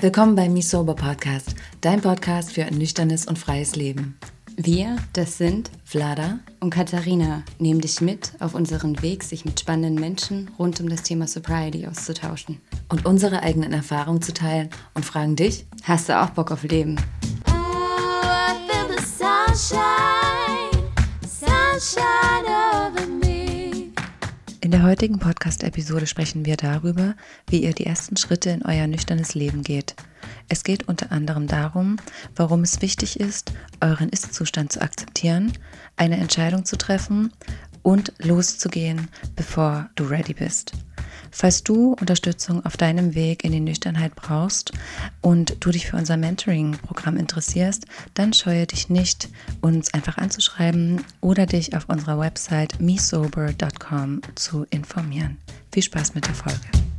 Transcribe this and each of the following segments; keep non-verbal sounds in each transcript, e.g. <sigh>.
Willkommen beim Me Sober Podcast, dein Podcast für ein nüchternes und freies Leben. Wir, das sind Vlada und Katharina, nehmen dich mit auf unseren Weg, sich mit spannenden Menschen rund um das Thema Sobriety auszutauschen. und unsere eigenen Erfahrungen zu teilen und fragen dich, Hast du auch Bock auf Leben? Ooh, I feel the sunshine, der heutigen Podcast-Episode sprechen wir darüber, wie ihr die ersten Schritte in euer nüchternes Leben geht. Es geht unter anderem darum, warum es wichtig ist, euren Ist-Zustand zu akzeptieren, eine Entscheidung zu treffen und loszugehen, bevor du ready bist. Falls du Unterstützung auf deinem Weg in die Nüchternheit brauchst und du dich für unser Mentoring-Programm interessierst, dann scheue dich nicht, uns einfach anzuschreiben oder dich auf unserer Website mesober.com zu informieren. Viel Spaß mit der Folge.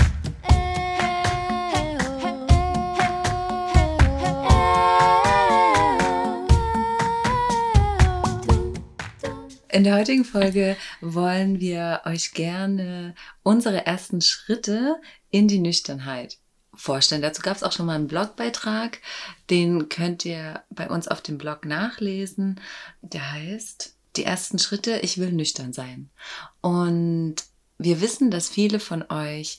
In der heutigen Folge wollen wir euch gerne unsere ersten Schritte in die Nüchternheit vorstellen. Dazu gab es auch schon mal einen Blogbeitrag, den könnt ihr bei uns auf dem Blog nachlesen. Der heißt Die ersten Schritte, ich will nüchtern sein. Und wir wissen, dass viele von euch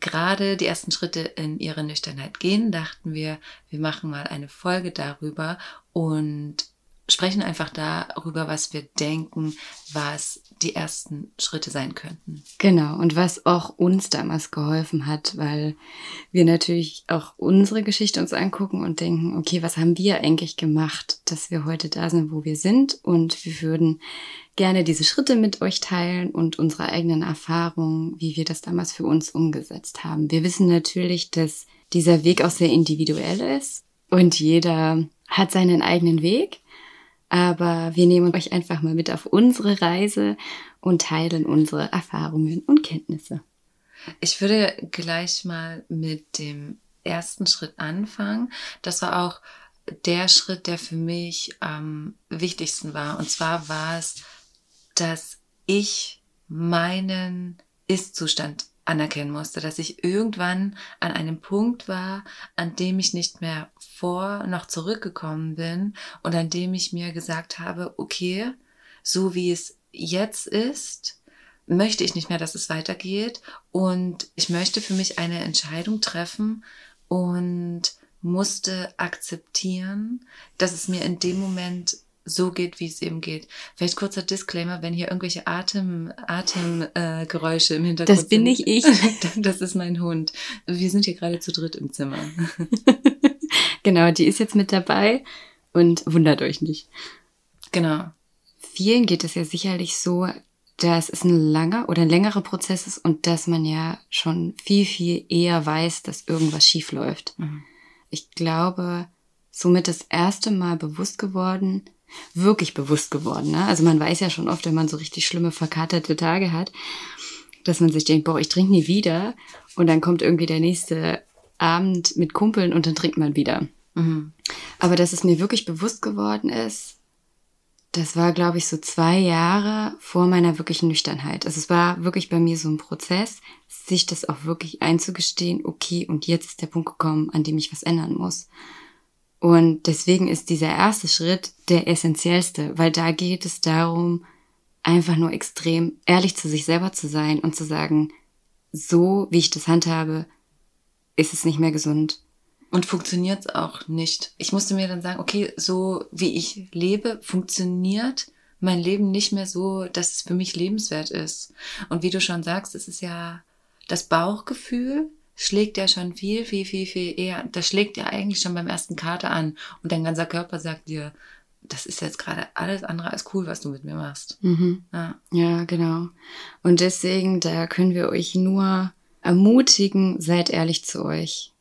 gerade die ersten Schritte in ihre Nüchternheit gehen, dachten wir, wir machen mal eine Folge darüber und sprechen einfach darüber, was wir denken, was die ersten Schritte sein könnten. Genau, und was auch uns damals geholfen hat, weil wir natürlich auch unsere Geschichte uns angucken und denken, okay, was haben wir eigentlich gemacht, dass wir heute da sind, wo wir sind und wir würden gerne diese Schritte mit euch teilen und unsere eigenen Erfahrungen, wie wir das damals für uns umgesetzt haben. Wir wissen natürlich, dass dieser Weg auch sehr individuell ist und jeder hat seinen eigenen Weg. Aber wir nehmen euch einfach mal mit auf unsere Reise und teilen unsere Erfahrungen und Kenntnisse. Ich würde gleich mal mit dem ersten Schritt anfangen. Das war auch der Schritt, der für mich am wichtigsten war. Und zwar war es, dass ich meinen Ist-Zustand anerkennen musste, dass ich irgendwann an einem Punkt war, an dem ich nicht mehr vor noch zurückgekommen bin und an dem ich mir gesagt habe, okay, so wie es jetzt ist, möchte ich nicht mehr, dass es weitergeht und ich möchte für mich eine Entscheidung treffen und musste akzeptieren, dass es mir in dem Moment so geht, wie es eben geht. Vielleicht kurzer Disclaimer, wenn hier irgendwelche Atem, Atemgeräusche äh, im Hintergrund Das bin sind. nicht ich. <laughs> Das ist mein Hund. Wir sind hier gerade zu dritt im Zimmer. <laughs> Genau, die ist jetzt mit dabei und wundert euch nicht. Genau. Vielen geht es ja sicherlich so, dass es ein langer oder ein längerer Prozess ist und dass man ja schon viel, viel eher weiß, dass irgendwas schief läuft. Ich glaube, somit das erste Mal bewusst geworden, wirklich bewusst geworden. Ne? Also man weiß ja schon oft, wenn man so richtig schlimme verkaterte Tage hat, dass man sich denkt, boah, ich trinke nie wieder. Und dann kommt irgendwie der nächste Abend mit Kumpeln und dann trinkt man wieder. Aber dass es mir wirklich bewusst geworden ist, das war, glaube ich, so zwei Jahre vor meiner wirklichen Nüchternheit. Also es war wirklich bei mir so ein Prozess, sich das auch wirklich einzugestehen, okay, und jetzt ist der Punkt gekommen, an dem ich was ändern muss. Und deswegen ist dieser erste Schritt der essentiellste, weil da geht es darum, einfach nur extrem ehrlich zu sich selber zu sein und zu sagen, so wie ich das handhabe, ist es nicht mehr gesund. Und funktioniert es auch nicht. Ich musste mir dann sagen, okay, so wie ich lebe, funktioniert mein Leben nicht mehr so, dass es für mich lebenswert ist. Und wie du schon sagst, es ist ja das Bauchgefühl schlägt ja schon viel, viel, viel, viel eher. Das schlägt ja eigentlich schon beim ersten Kater an. Und dein ganzer Körper sagt dir, das ist jetzt gerade alles andere als cool, was du mit mir machst. Ja. Ja, genau. Und deswegen, da können wir euch nur ermutigen, seid ehrlich zu euch.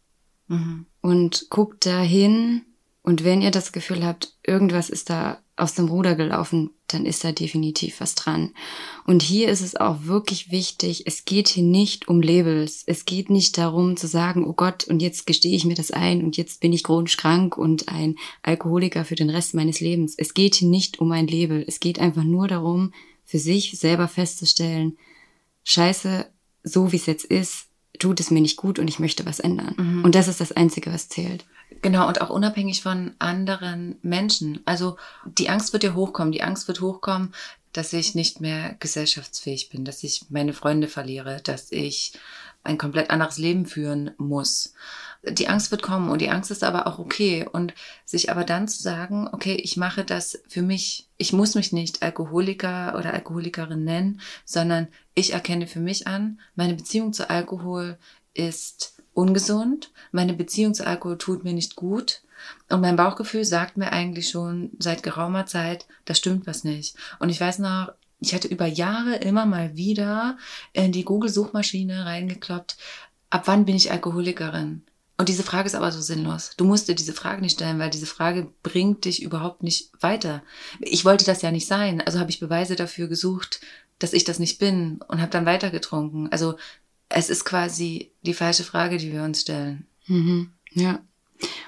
Und guckt dahin. Und wenn ihr das Gefühl habt, irgendwas ist da aus dem Ruder gelaufen, dann ist da definitiv was dran. Und hier ist es auch wirklich wichtig, es geht hier nicht um Labels. Es geht nicht darum zu sagen, oh Gott, und jetzt gestehe ich mir das ein und jetzt bin ich chronisch krank und ein Alkoholiker für den Rest meines Lebens. Es geht hier nicht um ein Label. Es geht einfach nur darum, für sich selber festzustellen, scheiße, so wie es jetzt ist, tut es mir nicht gut und ich möchte was ändern. Und das ist das Einzige, was zählt. Genau, und auch unabhängig von anderen Menschen. Also die Angst wird ja hochkommen. Die Angst wird hochkommen, dass ich nicht mehr gesellschaftsfähig bin, dass ich meine Freunde verliere, dass ich ein komplett anderes Leben führen muss. Die Angst wird kommen und die Angst ist aber auch okay. Und sich aber dann zu sagen, okay, ich mache das für mich. Ich muss mich nicht Alkoholiker oder Alkoholikerin nennen, sondern ich erkenne für mich an, meine Beziehung zu Alkohol ist ungesund, meine Beziehung zu Alkohol tut mir nicht gut und mein Bauchgefühl sagt mir eigentlich schon seit geraumer Zeit, da stimmt was nicht. Und ich weiß noch, ich hatte über Jahre immer mal wieder in die Google-Suchmaschine reingekloppt, ab wann bin ich Alkoholikerin? Und diese Frage ist aber so sinnlos. Du musst dir diese Frage nicht stellen, weil diese Frage bringt dich überhaupt nicht weiter. Ich wollte das ja nicht sein, also habe ich Beweise dafür gesucht, dass ich das nicht bin und habe dann weitergetrunken. Also es ist quasi die falsche Frage, die wir uns stellen. Mhm. Ja.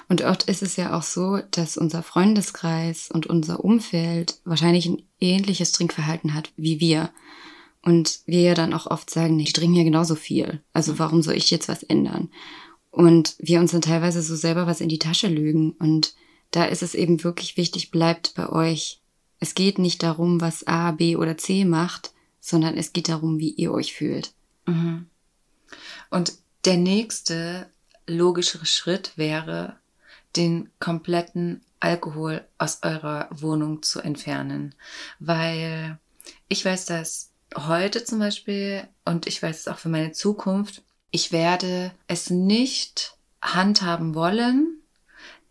Und oft ist es ja auch so, dass unser Freundeskreis und unser Umfeld wahrscheinlich ein ähnliches Trinkverhalten hat wie wir. Und wir ja dann auch oft sagen, nee, ich trinke ja genauso viel. Also warum soll ich jetzt was ändern? Und wir uns dann teilweise so selber was in die Tasche lügen. Und da ist es eben wirklich wichtig, bleibt bei euch. Es geht nicht darum, was A, B oder C macht, sondern es geht darum, wie ihr euch fühlt. Mhm. Und der nächste logischere Schritt wäre, den kompletten Alkohol aus eurer Wohnung zu entfernen. Weil ich weiß das heute zum Beispiel und ich weiß es auch für meine Zukunft, ich werde es nicht handhaben wollen,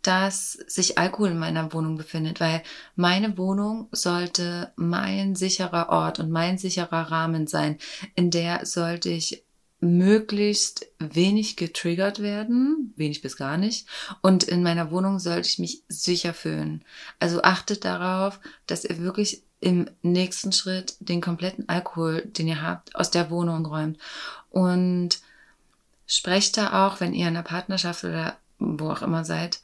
dass sich Alkohol in meiner Wohnung befindet, weil meine Wohnung sollte mein sicherer Ort und mein sicherer Rahmen sein. In der sollte ich möglichst wenig getriggert werden, wenig bis gar nicht. Und in meiner Wohnung sollte ich mich sicher fühlen. Also achtet darauf, dass ihr wirklich im nächsten Schritt den kompletten Alkohol, den ihr habt, aus der Wohnung räumt. Und sprecht da auch, wenn ihr in einer Partnerschaft oder wo auch immer seid,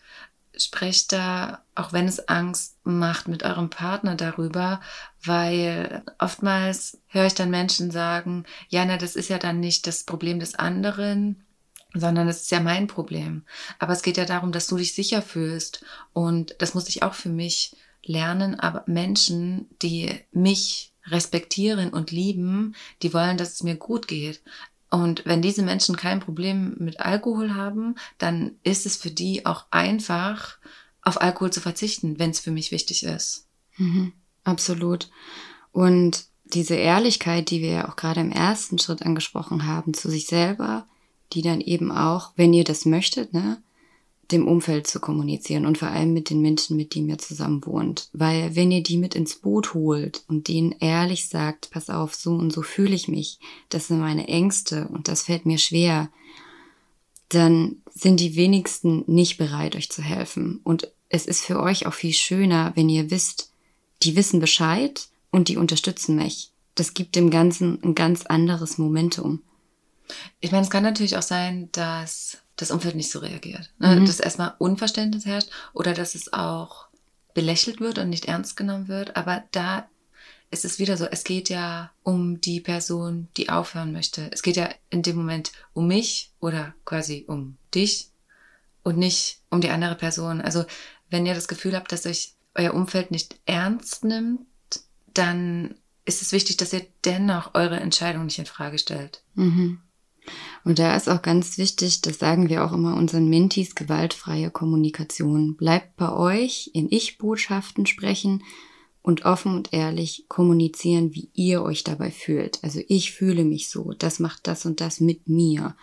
sprecht da, auch wenn es Angst macht, mit eurem Partner darüber, weil oftmals höre ich dann Menschen sagen, ja, na, das ist ja dann nicht das Problem des anderen, sondern das ist ja mein Problem. Aber es geht ja darum, dass du dich sicher fühlst und das muss ich auch für mich lernen, aber Menschen, die mich respektieren und lieben, die wollen, dass es mir gut geht. Und wenn diese Menschen kein Problem mit Alkohol haben, dann ist es für die auch einfach, auf Alkohol zu verzichten, wenn es für mich wichtig ist. Mhm, absolut. Und diese Ehrlichkeit, die wir ja auch gerade im ersten Schritt angesprochen haben, zu sich selber, die dann eben auch, wenn ihr das möchtet, ne, dem Umfeld zu kommunizieren und vor allem mit den Menschen, mit denen ihr zusammen wohnt. Weil wenn ihr die mit ins Boot holt und denen ehrlich sagt, pass auf, so und so fühle ich mich, das sind meine Ängste und das fällt mir schwer, dann sind die wenigsten nicht bereit, euch zu helfen. Und es ist für euch auch viel schöner, wenn ihr wisst, die wissen Bescheid und die unterstützen mich. Das gibt dem Ganzen ein ganz anderes Momentum. Ich meine, es kann natürlich auch sein, dass das Umfeld nicht so reagiert. Ne? Mhm. Dass erstmal Unverständnis herrscht oder dass es auch belächelt wird und nicht ernst genommen wird. Aber da ist es wieder so, es geht ja um die Person, die aufhören möchte. Es geht ja in dem Moment um mich oder quasi um dich und nicht um die andere Person. Also wenn ihr das Gefühl habt, dass euch euer Umfeld nicht ernst nimmt, dann ist es wichtig, dass ihr dennoch eure Entscheidung nicht in Frage stellt. Mhm. Und da ist auch ganz wichtig, das sagen wir auch immer unseren Mentis, gewaltfreie Kommunikation. Bleibt bei euch in Ich-Botschaften sprechen und offen und ehrlich kommunizieren, wie ihr euch dabei fühlt. Also ich fühle mich so, das macht das und das mit mir.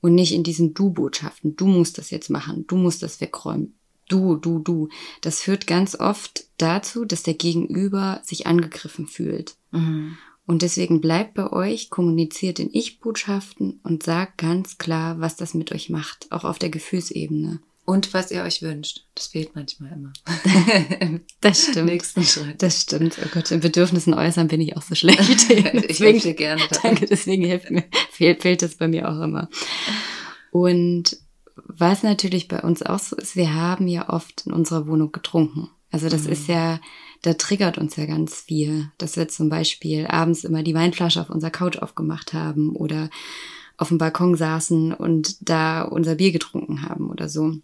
Und nicht in diesen Du-Botschaften. Du musst das jetzt machen, du musst das wegräumen. Du, du, du. Das führt ganz oft dazu, dass der Gegenüber sich angegriffen fühlt. Mhm. Und deswegen bleibt bei euch, kommuniziert in Ich-Botschaften und sagt ganz klar, was das mit euch macht, auch auf der Gefühlsebene. Und was ihr euch wünscht. Das fehlt manchmal immer. <laughs> das <laughs> stimmt. Nächsten Schritt. Das stimmt. Oh Gott, in Bedürfnissen äußern bin ich auch so schlecht. <laughs> ich helfe dir gerne. Dabei. Danke, deswegen hilft mir, fehlt, fehlt es bei mir auch immer. Und was natürlich bei uns auch so ist, wir haben ja oft in unserer Wohnung getrunken. Also das mhm. ist ja da triggert uns ja ganz viel, dass wir zum Beispiel abends immer die Weinflasche auf unserer Couch aufgemacht haben oder auf dem Balkon saßen und da unser Bier getrunken haben oder so.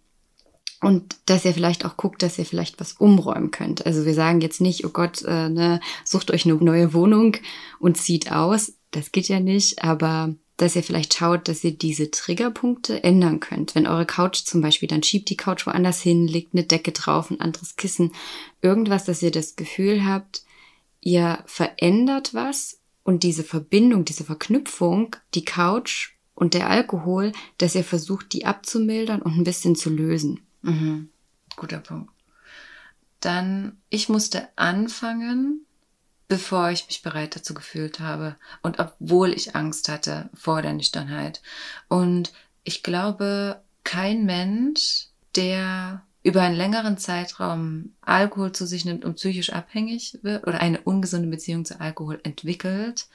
Und dass ihr vielleicht auch guckt, dass ihr vielleicht was umräumen könnt. Also wir sagen jetzt nicht, oh Gott, äh, ne, sucht euch eine neue Wohnung und zieht aus. Das geht ja nicht, aber dass ihr vielleicht schaut, dass ihr diese Triggerpunkte ändern könnt. Wenn eure Couch zum Beispiel, dann schiebt die Couch woanders hin, legt eine Decke drauf, ein anderes Kissen, irgendwas, dass ihr das Gefühl habt, ihr verändert was und diese Verbindung, diese Verknüpfung, die Couch und der Alkohol, dass ihr versucht, die abzumildern und ein bisschen zu lösen. Mhm. Guter Punkt. Dann, ich musste anfangen, bevor ich mich bereit dazu gefühlt habe und obwohl ich Angst hatte vor der Nüchternheit. Und ich glaube, kein Mensch, der über einen längeren Zeitraum Alkohol zu sich nimmt und psychisch abhängig wird oder eine ungesunde Beziehung zu Alkohol entwickelt,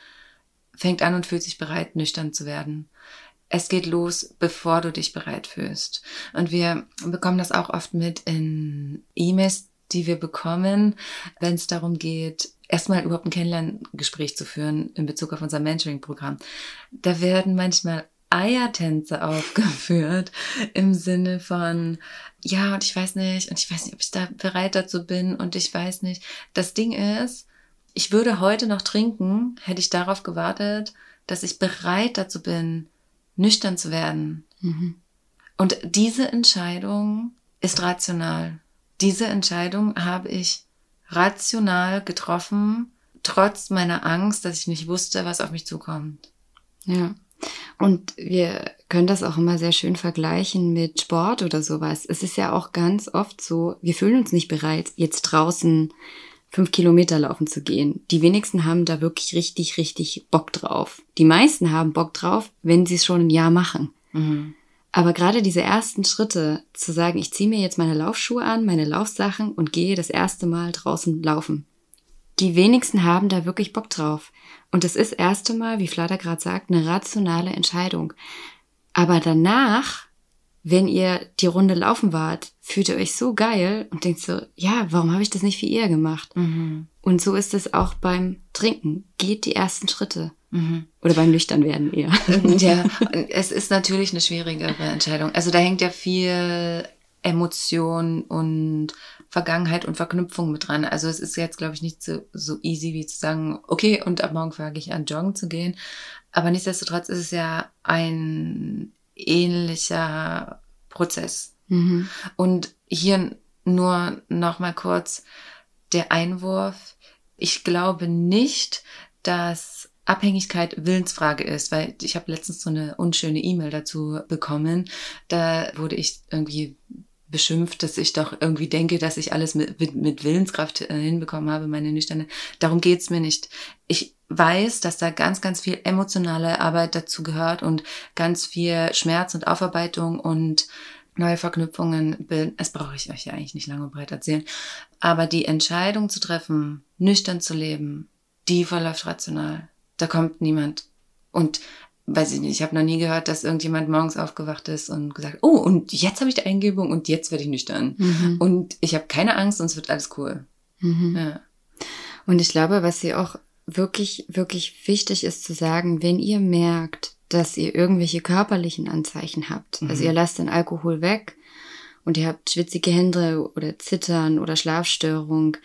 fängt an und fühlt sich bereit, nüchtern zu werden. Es geht los, bevor du dich bereit fühlst. Und wir bekommen das auch oft mit in E-Mails, die wir bekommen, wenn es darum geht, erstmal überhaupt ein Kennenlerngespräch zu führen in Bezug auf unser Mentoring-Programm. Da werden manchmal Eiertänze <laughs> aufgeführt im Sinne von, ja, und ich weiß nicht, und ich weiß nicht, ob ich da bereit dazu bin, und ich weiß nicht. Das Ding ist, ich würde heute noch trinken, hätte ich darauf gewartet, dass ich bereit dazu bin, nüchtern zu werden. Mhm. Und diese Entscheidung ist rational. Diese Entscheidung habe ich rational getroffen, trotz meiner Angst, dass ich nicht wusste, was auf mich zukommt. Ja. Und wir können das auch immer sehr schön vergleichen mit Sport oder sowas. Es ist ja auch ganz oft so, wir fühlen uns nicht bereit, jetzt draußen fünf Kilometer laufen zu gehen. Die wenigsten haben da wirklich richtig, richtig Bock drauf. Die meisten haben Bock drauf, wenn sie es schon ein Jahr machen. Mhm. Aber gerade diese ersten Schritte, zu sagen, ich ziehe mir jetzt meine Laufschuhe an, meine Laufsachen und gehe das erste Mal draußen laufen. Die wenigsten haben da wirklich Bock drauf. Und es ist erste Mal, wie Flader gerade sagt, eine rationale Entscheidung. Aber danach, wenn ihr die Runde laufen wart, fühlt ihr euch so geil und denkt so, ja, warum habe ich das nicht viel eher gemacht? Mhm. Und so ist es auch beim Trinken. Geht die ersten Schritte. Mhm. Oder beim Nüchtern werden eher. <laughs> Ja, <laughs> es ist natürlich eine schwierigere Entscheidung. Also da hängt ja viel Emotion und Vergangenheit und Verknüpfung mit dran. Also es ist jetzt, glaube ich, nicht so, so easy wie zu sagen, okay, und ab morgen fange ich an, joggen zu gehen. Aber nichtsdestotrotz ist es ja ein ähnlicher Prozess. Mhm. Und hier nur noch mal kurz der Einwurf. Ich glaube nicht, dass Abhängigkeit Willensfrage ist, weil ich habe letztens so eine unschöne E-Mail dazu bekommen. Da wurde ich irgendwie beschimpft, dass ich doch irgendwie denke, dass ich alles mit, mit, mit Willenskraft äh, hinbekommen habe, meine nüchterne. Darum geht's mir nicht. Ich weiß, dass da ganz, ganz viel emotionale Arbeit dazu gehört und ganz viel Schmerz und Aufarbeitung und neue Verknüpfungen. Das brauche ich euch ja eigentlich nicht lange breit erzählen. Aber die Entscheidung zu treffen, nüchtern zu leben, die verläuft rational. Da kommt niemand. Und weiß ich nicht, ich habe noch nie gehört, dass irgendjemand morgens aufgewacht ist und gesagt, oh, und jetzt habe ich die Eingebung und jetzt werde ich nüchtern. Mhm. Und ich habe keine Angst und es wird alles cool. Mhm. Ja. Und ich glaube, was hier auch wirklich, wirklich wichtig ist zu sagen, wenn ihr merkt, dass ihr irgendwelche körperlichen Anzeichen habt, mhm. also ihr lasst den Alkohol weg und ihr habt schwitzige Hände oder Zittern oder Schlafstörung,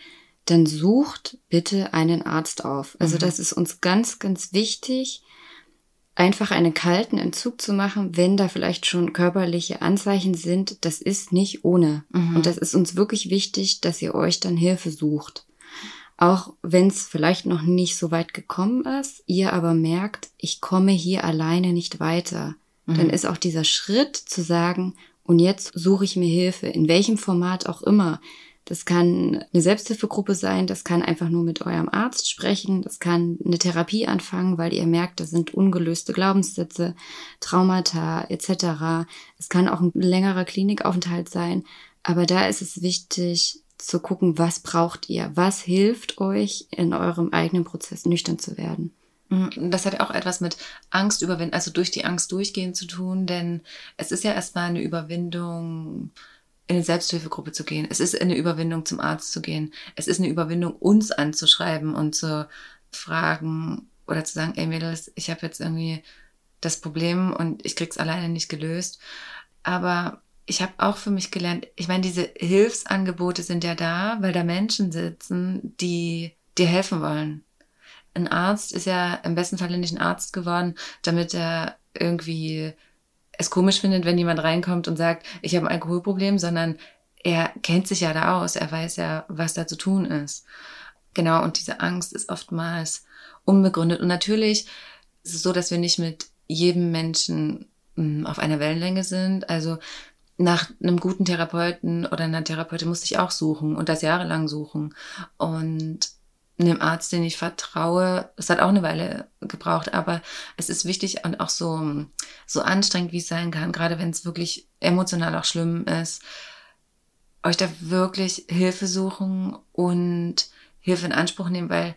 dann sucht bitte einen Arzt auf. Also mhm. das ist uns ganz, ganz wichtig, einfach einen kalten Entzug zu machen, wenn da vielleicht schon körperliche Anzeichen sind. Das ist nicht ohne. Mhm. Und das ist uns wirklich wichtig, dass ihr euch dann Hilfe sucht. Auch wenn es vielleicht noch nicht so weit gekommen ist, ihr aber merkt, ich komme hier alleine nicht weiter. Mhm. Dann ist auch dieser Schritt zu sagen, und jetzt suche ich mir Hilfe, in welchem Format auch immer. Das kann eine Selbsthilfegruppe sein, das kann einfach nur mit eurem Arzt sprechen, das kann eine Therapie anfangen, weil ihr merkt, da sind ungelöste Glaubenssätze, Traumata etc. Es kann auch ein längerer Klinikaufenthalt sein, aber da ist es wichtig zu gucken, was braucht ihr, was hilft euch in eurem eigenen Prozess nüchtern zu werden. Mhm, das hat auch etwas mit Angst überwinden, also durch die Angst durchgehen zu tun, denn es ist ja erstmal eine Überwindung, in eine Selbsthilfegruppe zu gehen. Es ist eine Überwindung, zum Arzt zu gehen. Es ist eine Überwindung, uns anzuschreiben und zu fragen oder zu sagen, ey Mädels, ich habe jetzt irgendwie das Problem und ich krieg's alleine nicht gelöst. Aber ich habe auch für mich gelernt, ich meine, diese Hilfsangebote sind ja da, weil da Menschen sitzen, die dir helfen wollen. Ein Arzt ist ja im besten Falle nicht ein Arzt geworden, damit er irgendwie es komisch findet, wenn jemand reinkommt und sagt, ich habe ein Alkoholproblem, sondern er kennt sich ja da aus, er weiß ja, was da zu tun ist. Genau, und diese Angst ist oftmals unbegründet. Und natürlich ist es so, dass wir nicht mit jedem Menschen hm, auf einer Wellenlänge sind. Also nach einem guten Therapeuten oder einer Therapeutin musste ich auch suchen und das jahrelang suchen. Und einem Arzt, den ich vertraue, das hat auch eine Weile gebraucht, aber es ist wichtig und auch so, so anstrengend, wie es sein kann, gerade wenn es wirklich emotional auch schlimm ist, euch da wirklich Hilfe suchen und Hilfe in Anspruch nehmen, weil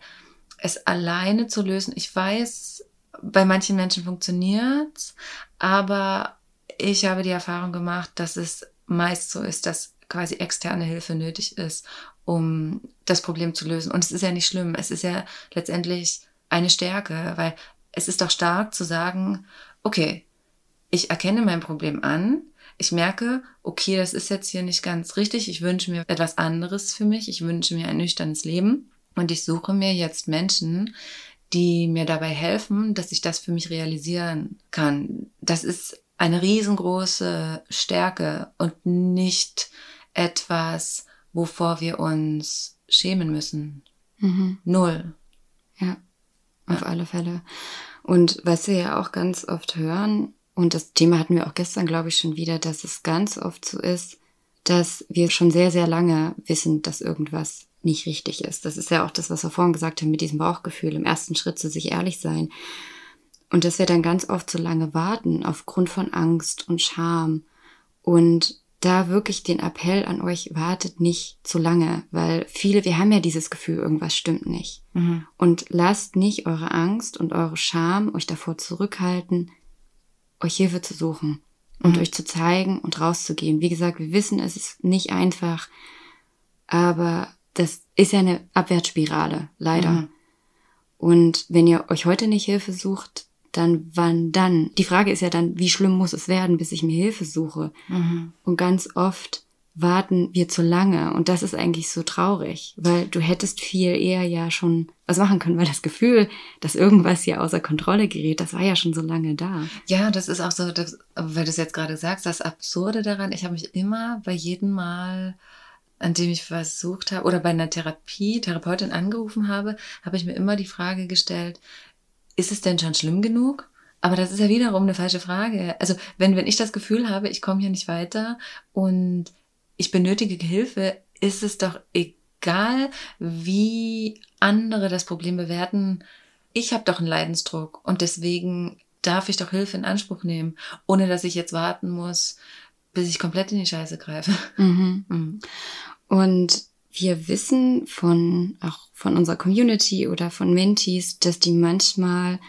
es alleine zu lösen, ich weiß, bei manchen Menschen funktioniert's, aber ich habe die Erfahrung gemacht, dass es meist so ist, dass quasi externe Hilfe nötig ist, um das Problem zu lösen. Und es ist ja nicht schlimm. Es ist ja letztendlich eine Stärke, weil es ist doch stark zu sagen, okay, ich erkenne mein Problem an, ich merke, okay, das ist jetzt hier nicht ganz richtig, ich wünsche mir etwas anderes für mich, ich wünsche mir ein nüchternes Leben und ich suche mir jetzt Menschen, die mir dabei helfen, dass ich das für mich realisieren kann. Das ist eine riesengroße Stärke und nicht etwas, wovor wir uns schämen müssen. Mhm. Null. Ja, auf alle Fälle. Und was wir ja auch ganz oft hören, und das Thema hatten wir auch gestern, glaube ich, schon wieder, dass es ganz oft so ist, dass wir schon sehr, sehr lange wissen, dass irgendwas nicht richtig ist. Das ist ja auch das, was wir vorhin gesagt haben mit diesem Bauchgefühl, im ersten Schritt zu sich ehrlich sein. Und dass wir dann ganz oft so lange warten aufgrund von Angst und Scham. Und da wirklich den Appell an euch, wartet nicht zu lange, weil viele, wir haben ja dieses Gefühl, irgendwas stimmt nicht. Mhm. Und lasst nicht eure Angst und eure Scham euch davor zurückhalten, euch Hilfe zu suchen und Mhm. euch zu zeigen und rauszugehen. Wie gesagt, wir wissen, es ist nicht einfach, aber das ist ja eine Abwärtsspirale, leider. Mhm. Und wenn ihr euch heute nicht Hilfe sucht, dann wann dann? Die Frage ist ja dann, wie schlimm muss es werden, bis ich mir Hilfe suche? Mhm. Und ganz oft warten wir zu lange. Und das ist eigentlich so traurig, weil du hättest viel eher ja schon was machen können, weil das Gefühl, dass irgendwas hier außer Kontrolle gerät, das war ja schon so lange da. Ja, das ist auch so, das, weil du es jetzt gerade sagst, das Absurde daran, ich habe mich immer bei jedem Mal, an dem ich versucht habe, oder bei einer Therapie, Therapeutin angerufen habe, habe ich mir immer die Frage gestellt, ist es denn schon schlimm genug? Aber das ist ja wiederum eine falsche Frage. Also wenn, wenn ich das Gefühl habe, ich komme hier nicht weiter und ich benötige Hilfe, ist es doch egal, wie andere das Problem bewerten. Ich habe doch einen Leidensdruck und deswegen darf ich doch Hilfe in Anspruch nehmen, ohne dass ich jetzt warten muss, bis ich komplett in die Scheiße greife. Mhm. <laughs> Mhm. Und wir wissen von, auch von unserer Community oder von Mentees, dass die manchmal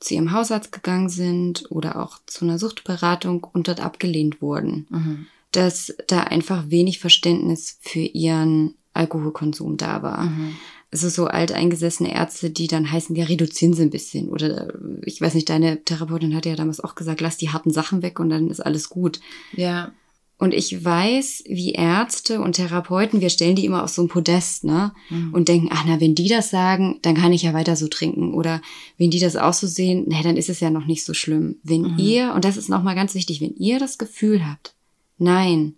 zu ihrem Hausarzt gegangen sind oder auch zu einer Suchtberatung und dort abgelehnt wurden. Mhm. Dass da einfach wenig Verständnis für ihren Alkoholkonsum da war. Mhm. Also so alteingesessene Ärzte, die dann heißen, ja, reduzieren Sie ein bisschen. Oder ich weiß nicht, deine Therapeutin hat ja damals auch gesagt, lass die harten Sachen weg und dann ist alles gut. Ja, Und ich weiß, wie Ärzte und Therapeuten, wir stellen die immer auf so ein Podest, ne? Mhm. Und denken, ach na, wenn die das sagen, dann kann ich ja weiter so trinken. Oder wenn die das auch so sehen, na, dann ist es ja noch nicht so schlimm. Wenn Mhm. ihr, und das ist nochmal ganz wichtig, wenn ihr das Gefühl habt, nein,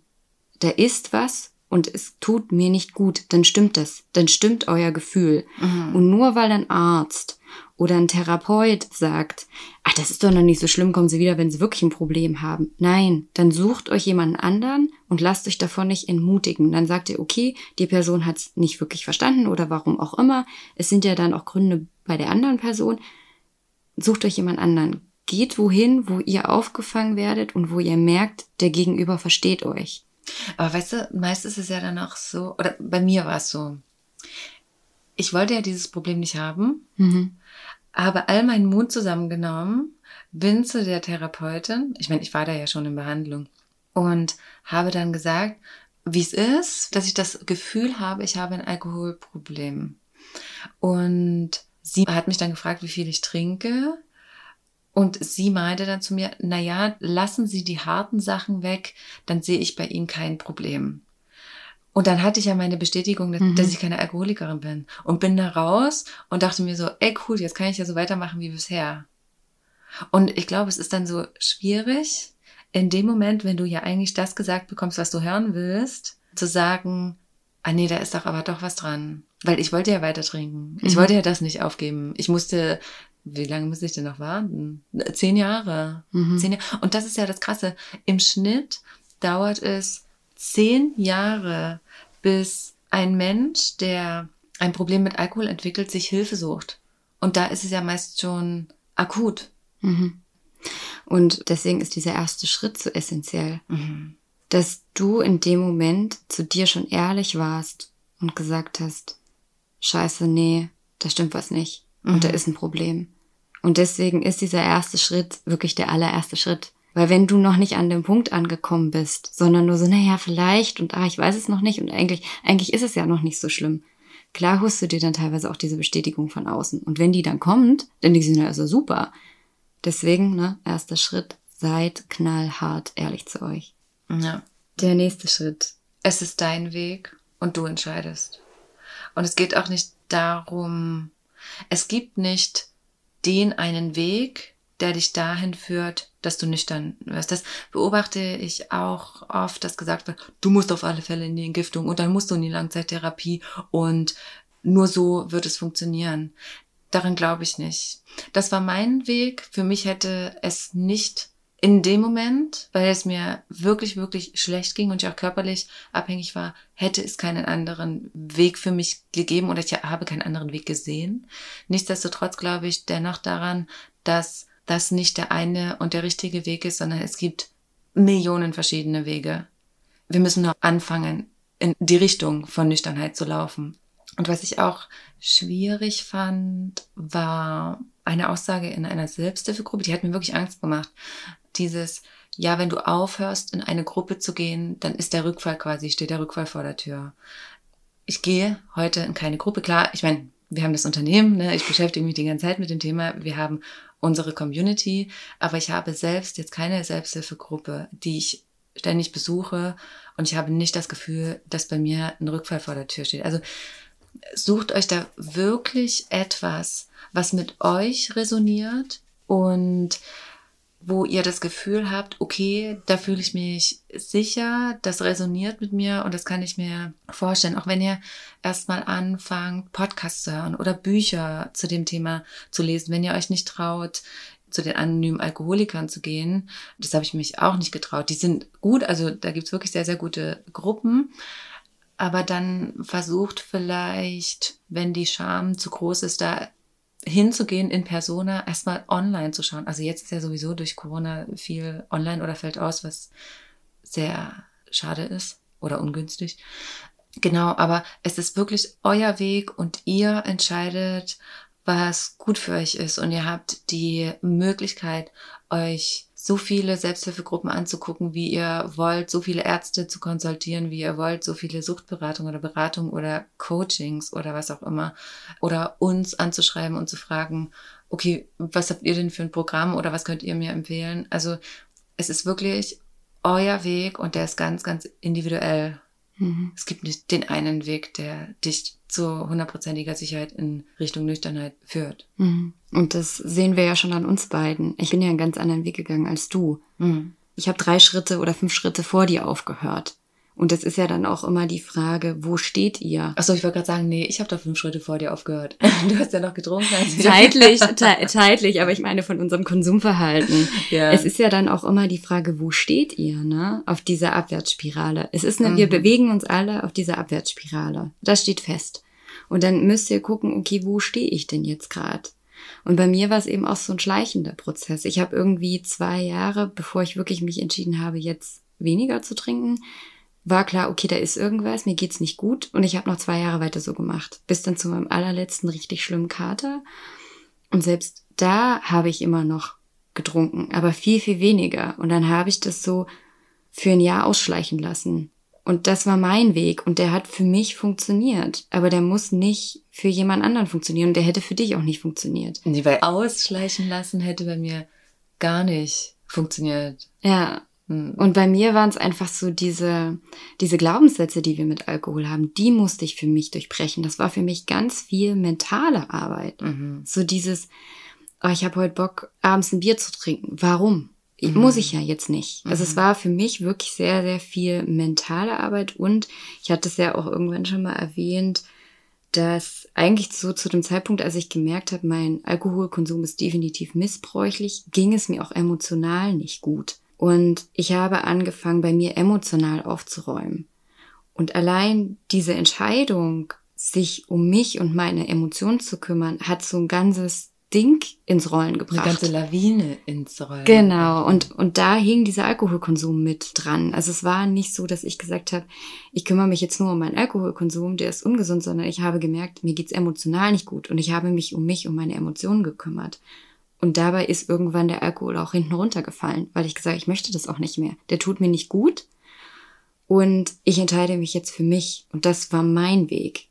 da ist was und es tut mir nicht gut, dann stimmt das. Dann stimmt euer Gefühl. Mhm. Und nur weil ein Arzt oder ein Therapeut sagt, ach, das ist doch noch nicht so schlimm, kommen Sie wieder, wenn Sie wirklich ein Problem haben. Nein, dann sucht euch jemanden anderen und lasst euch davon nicht entmutigen. Dann sagt ihr, okay, die Person hat es nicht wirklich verstanden oder warum auch immer. Es sind ja dann auch Gründe bei der anderen Person. Sucht euch jemand anderen. Geht wohin, wo ihr aufgefangen werdet und wo ihr merkt, der Gegenüber versteht euch. Aber weißt du, meist ist es ja dann auch so, oder bei mir war es so. Ich wollte ja dieses Problem nicht haben, Mhm. Habe all meinen Mut zusammengenommen, bin zu der Therapeutin, ich meine, ich war da ja schon in Behandlung, und habe dann gesagt, wie es ist, dass ich das Gefühl habe, ich habe ein Alkoholproblem. Und sie hat mich dann gefragt, wie viel ich trinke. Und sie meinte dann zu mir, na ja, lassen Sie die harten Sachen weg, dann sehe ich bei Ihnen kein Problem. Und dann hatte ich ja meine Bestätigung, dass, Mhm. dass ich keine Alkoholikerin bin. Und bin da raus und dachte mir so, ey cool, jetzt kann ich ja so weitermachen wie bisher. Und ich glaube, es ist dann so schwierig, in dem Moment, wenn du ja eigentlich das gesagt bekommst, was du hören willst, zu sagen, ah nee, da ist doch aber doch was dran. Weil ich wollte ja weiter trinken. Ich Mhm. wollte ja das nicht aufgeben. Ich musste, wie lange muss ich denn noch warten? Zehn Jahre. Mhm. Zehn Jahre. Und das ist ja das Krasse. Im Schnitt dauert es zehn Jahre, bis ein Mensch, der ein Problem mit Alkohol entwickelt, sich Hilfe sucht. Und da ist es ja meist schon akut. Mhm. Und deswegen ist dieser erste Schritt so essentiell, Mhm. dass du in dem Moment zu dir schon ehrlich warst und gesagt hast, scheiße, nee, da stimmt was nicht. Und da Mhm. ist ein Problem. Und deswegen ist dieser erste Schritt wirklich der allererste Schritt. Weil wenn du noch nicht an dem Punkt angekommen bist, sondern nur so, naja, vielleicht und ah, ich weiß es noch nicht und eigentlich, eigentlich ist es ja noch nicht so schlimm. Klar holst du dir dann teilweise auch diese Bestätigung von außen. Und wenn die dann kommt, dann denkst du, na, also super. Deswegen, ne, erster Schritt, seid knallhart ehrlich zu euch. Ja. Der nächste Schritt. Es ist dein Weg und du entscheidest. Und es geht auch nicht darum, es gibt nicht den einen Weg, der dich dahin führt, dass du nüchtern wirst. Das beobachte ich auch oft, dass gesagt wird, du musst auf alle Fälle in die Entgiftung und dann musst du in die Langzeittherapie und nur so wird es funktionieren. Daran glaube ich nicht. Das war mein Weg. Für mich hätte es nicht in dem Moment, weil es mir wirklich, wirklich schlecht ging und ich auch körperlich abhängig war, hätte es keinen anderen Weg für mich gegeben oder ich habe keinen anderen Weg gesehen. Nichtsdestotrotz glaube ich dennoch daran, dass das nicht der eine und der richtige Weg ist, sondern es gibt Millionen verschiedene Wege. Wir müssen nur anfangen, in die Richtung von Nüchternheit zu laufen. Und was ich auch schwierig fand, war eine Aussage in einer Selbsthilfegruppe, die hat mir wirklich Angst gemacht. Dieses, ja, wenn du aufhörst, in eine Gruppe zu gehen, dann ist der Rückfall quasi, steht der Rückfall vor der Tür. Ich gehe heute in keine Gruppe. Klar, ich meine, wir haben das Unternehmen, ne? ich beschäftige mich die ganze Zeit mit dem Thema, wir haben unsere Community, aber ich habe selbst jetzt keine Selbsthilfegruppe, die ich ständig besuche und ich habe nicht das Gefühl, dass bei mir ein Rückfall vor der Tür steht. Also sucht euch da wirklich etwas, was mit euch resoniert und wo ihr das Gefühl habt, okay, da fühle ich mich sicher, das resoniert mit mir und das kann ich mir vorstellen. Auch wenn ihr erstmal anfangt, Podcasts zu hören oder Bücher zu dem Thema zu lesen, wenn ihr euch nicht traut, zu den anonymen Alkoholikern zu gehen. Das habe ich mich auch nicht getraut. Die sind gut, also da gibt's wirklich sehr, sehr gute Gruppen. Aber dann versucht vielleicht, wenn die Scham zu groß ist, da hinzugehen in Persona, erstmal online zu schauen. Also jetzt ist ja sowieso durch Corona viel online oder fällt aus, was sehr schade ist oder ungünstig. Genau, aber es ist wirklich euer Weg und ihr entscheidet, was gut für euch ist. Und ihr habt die Möglichkeit, euch so viele Selbsthilfegruppen anzugucken, wie ihr wollt, so viele Ärzte zu konsultieren, wie ihr wollt, so viele Suchtberatungen oder Beratungen oder Coachings oder was auch immer. Oder uns anzuschreiben und zu fragen, okay, was habt ihr denn für ein Programm oder was könnt ihr mir empfehlen? Also es ist wirklich euer Weg und der ist ganz, ganz individuell. Mhm. Es gibt nicht den einen Weg, der dich zu hundertprozentiger Sicherheit in Richtung Nüchternheit führt. Mhm. Und das sehen wir ja schon an uns beiden. Ich bin ja einen ganz anderen Weg gegangen als du. Mhm. Ich habe drei Schritte oder fünf Schritte vor dir aufgehört. Und das ist ja dann auch immer die Frage, wo steht ihr? Achso, ich wollte gerade sagen, nee, ich habe da fünf Schritte vor dir aufgehört. <laughs> Du hast ja noch getrunken. <laughs> Als wir- Zeitlich, te zeitlich, aber ich meine von unserem Konsumverhalten. <laughs> Ja. Es ist ja dann auch immer die Frage, wo steht ihr, ne? Auf dieser Abwärtsspirale. Es ist eine, wir Mhm. bewegen uns alle auf dieser Abwärtsspirale. Das steht fest. Und dann müsst ihr gucken, okay, wo stehe ich denn jetzt gerade? Und bei mir war es eben auch so ein schleichender Prozess. Ich habe irgendwie zwei Jahre, bevor ich wirklich mich entschieden habe, jetzt weniger zu trinken, war klar, okay, da ist irgendwas, mir geht's nicht gut und ich habe noch zwei Jahre weiter so gemacht, bis dann zu meinem allerletzten richtig schlimmen Kater. Und selbst da habe ich immer noch getrunken, aber viel, viel weniger. Und dann habe ich das so für ein Jahr ausschleichen lassen. Und das war mein Weg und der hat für mich funktioniert. Aber der muss nicht für jemand anderen funktionieren und der hätte für dich auch nicht funktioniert. Nee, weil ausschleichen lassen hätte bei mir gar nicht funktioniert. Ja. Hm. Und bei mir waren es einfach so diese, diese Glaubenssätze, die wir mit Alkohol haben, die musste ich für mich durchbrechen. Das war für mich ganz viel mentale Arbeit. Mhm. So dieses, oh, ich habe heute Bock, abends ein Bier zu trinken. Warum? Ich, Mhm. Muss ich ja jetzt nicht. Also es war für mich wirklich sehr, sehr viel mentale Arbeit und ich hatte es ja auch irgendwann schon mal erwähnt, dass eigentlich so zu dem Zeitpunkt, als ich gemerkt habe, mein Alkoholkonsum ist definitiv missbräuchlich, ging es mir auch emotional nicht gut. Und ich habe angefangen, bei mir emotional aufzuräumen. Und allein diese Entscheidung, sich um mich und meine Emotionen zu kümmern, hat so ein ganzes Ding ins Rollen Eine gebracht. ganze Lawine ins Rollen. Genau, und, und da hing dieser Alkoholkonsum mit dran. Also es war nicht so, dass ich gesagt habe, ich kümmere mich jetzt nur um meinen Alkoholkonsum, der ist ungesund, sondern ich habe gemerkt, mir geht's emotional nicht gut und ich habe mich um mich, um meine Emotionen gekümmert. Und dabei ist irgendwann der Alkohol auch hinten runtergefallen, weil ich gesagt, ich möchte das auch nicht mehr. Der tut mir nicht gut und ich entscheide mich jetzt für mich und das war mein Weg.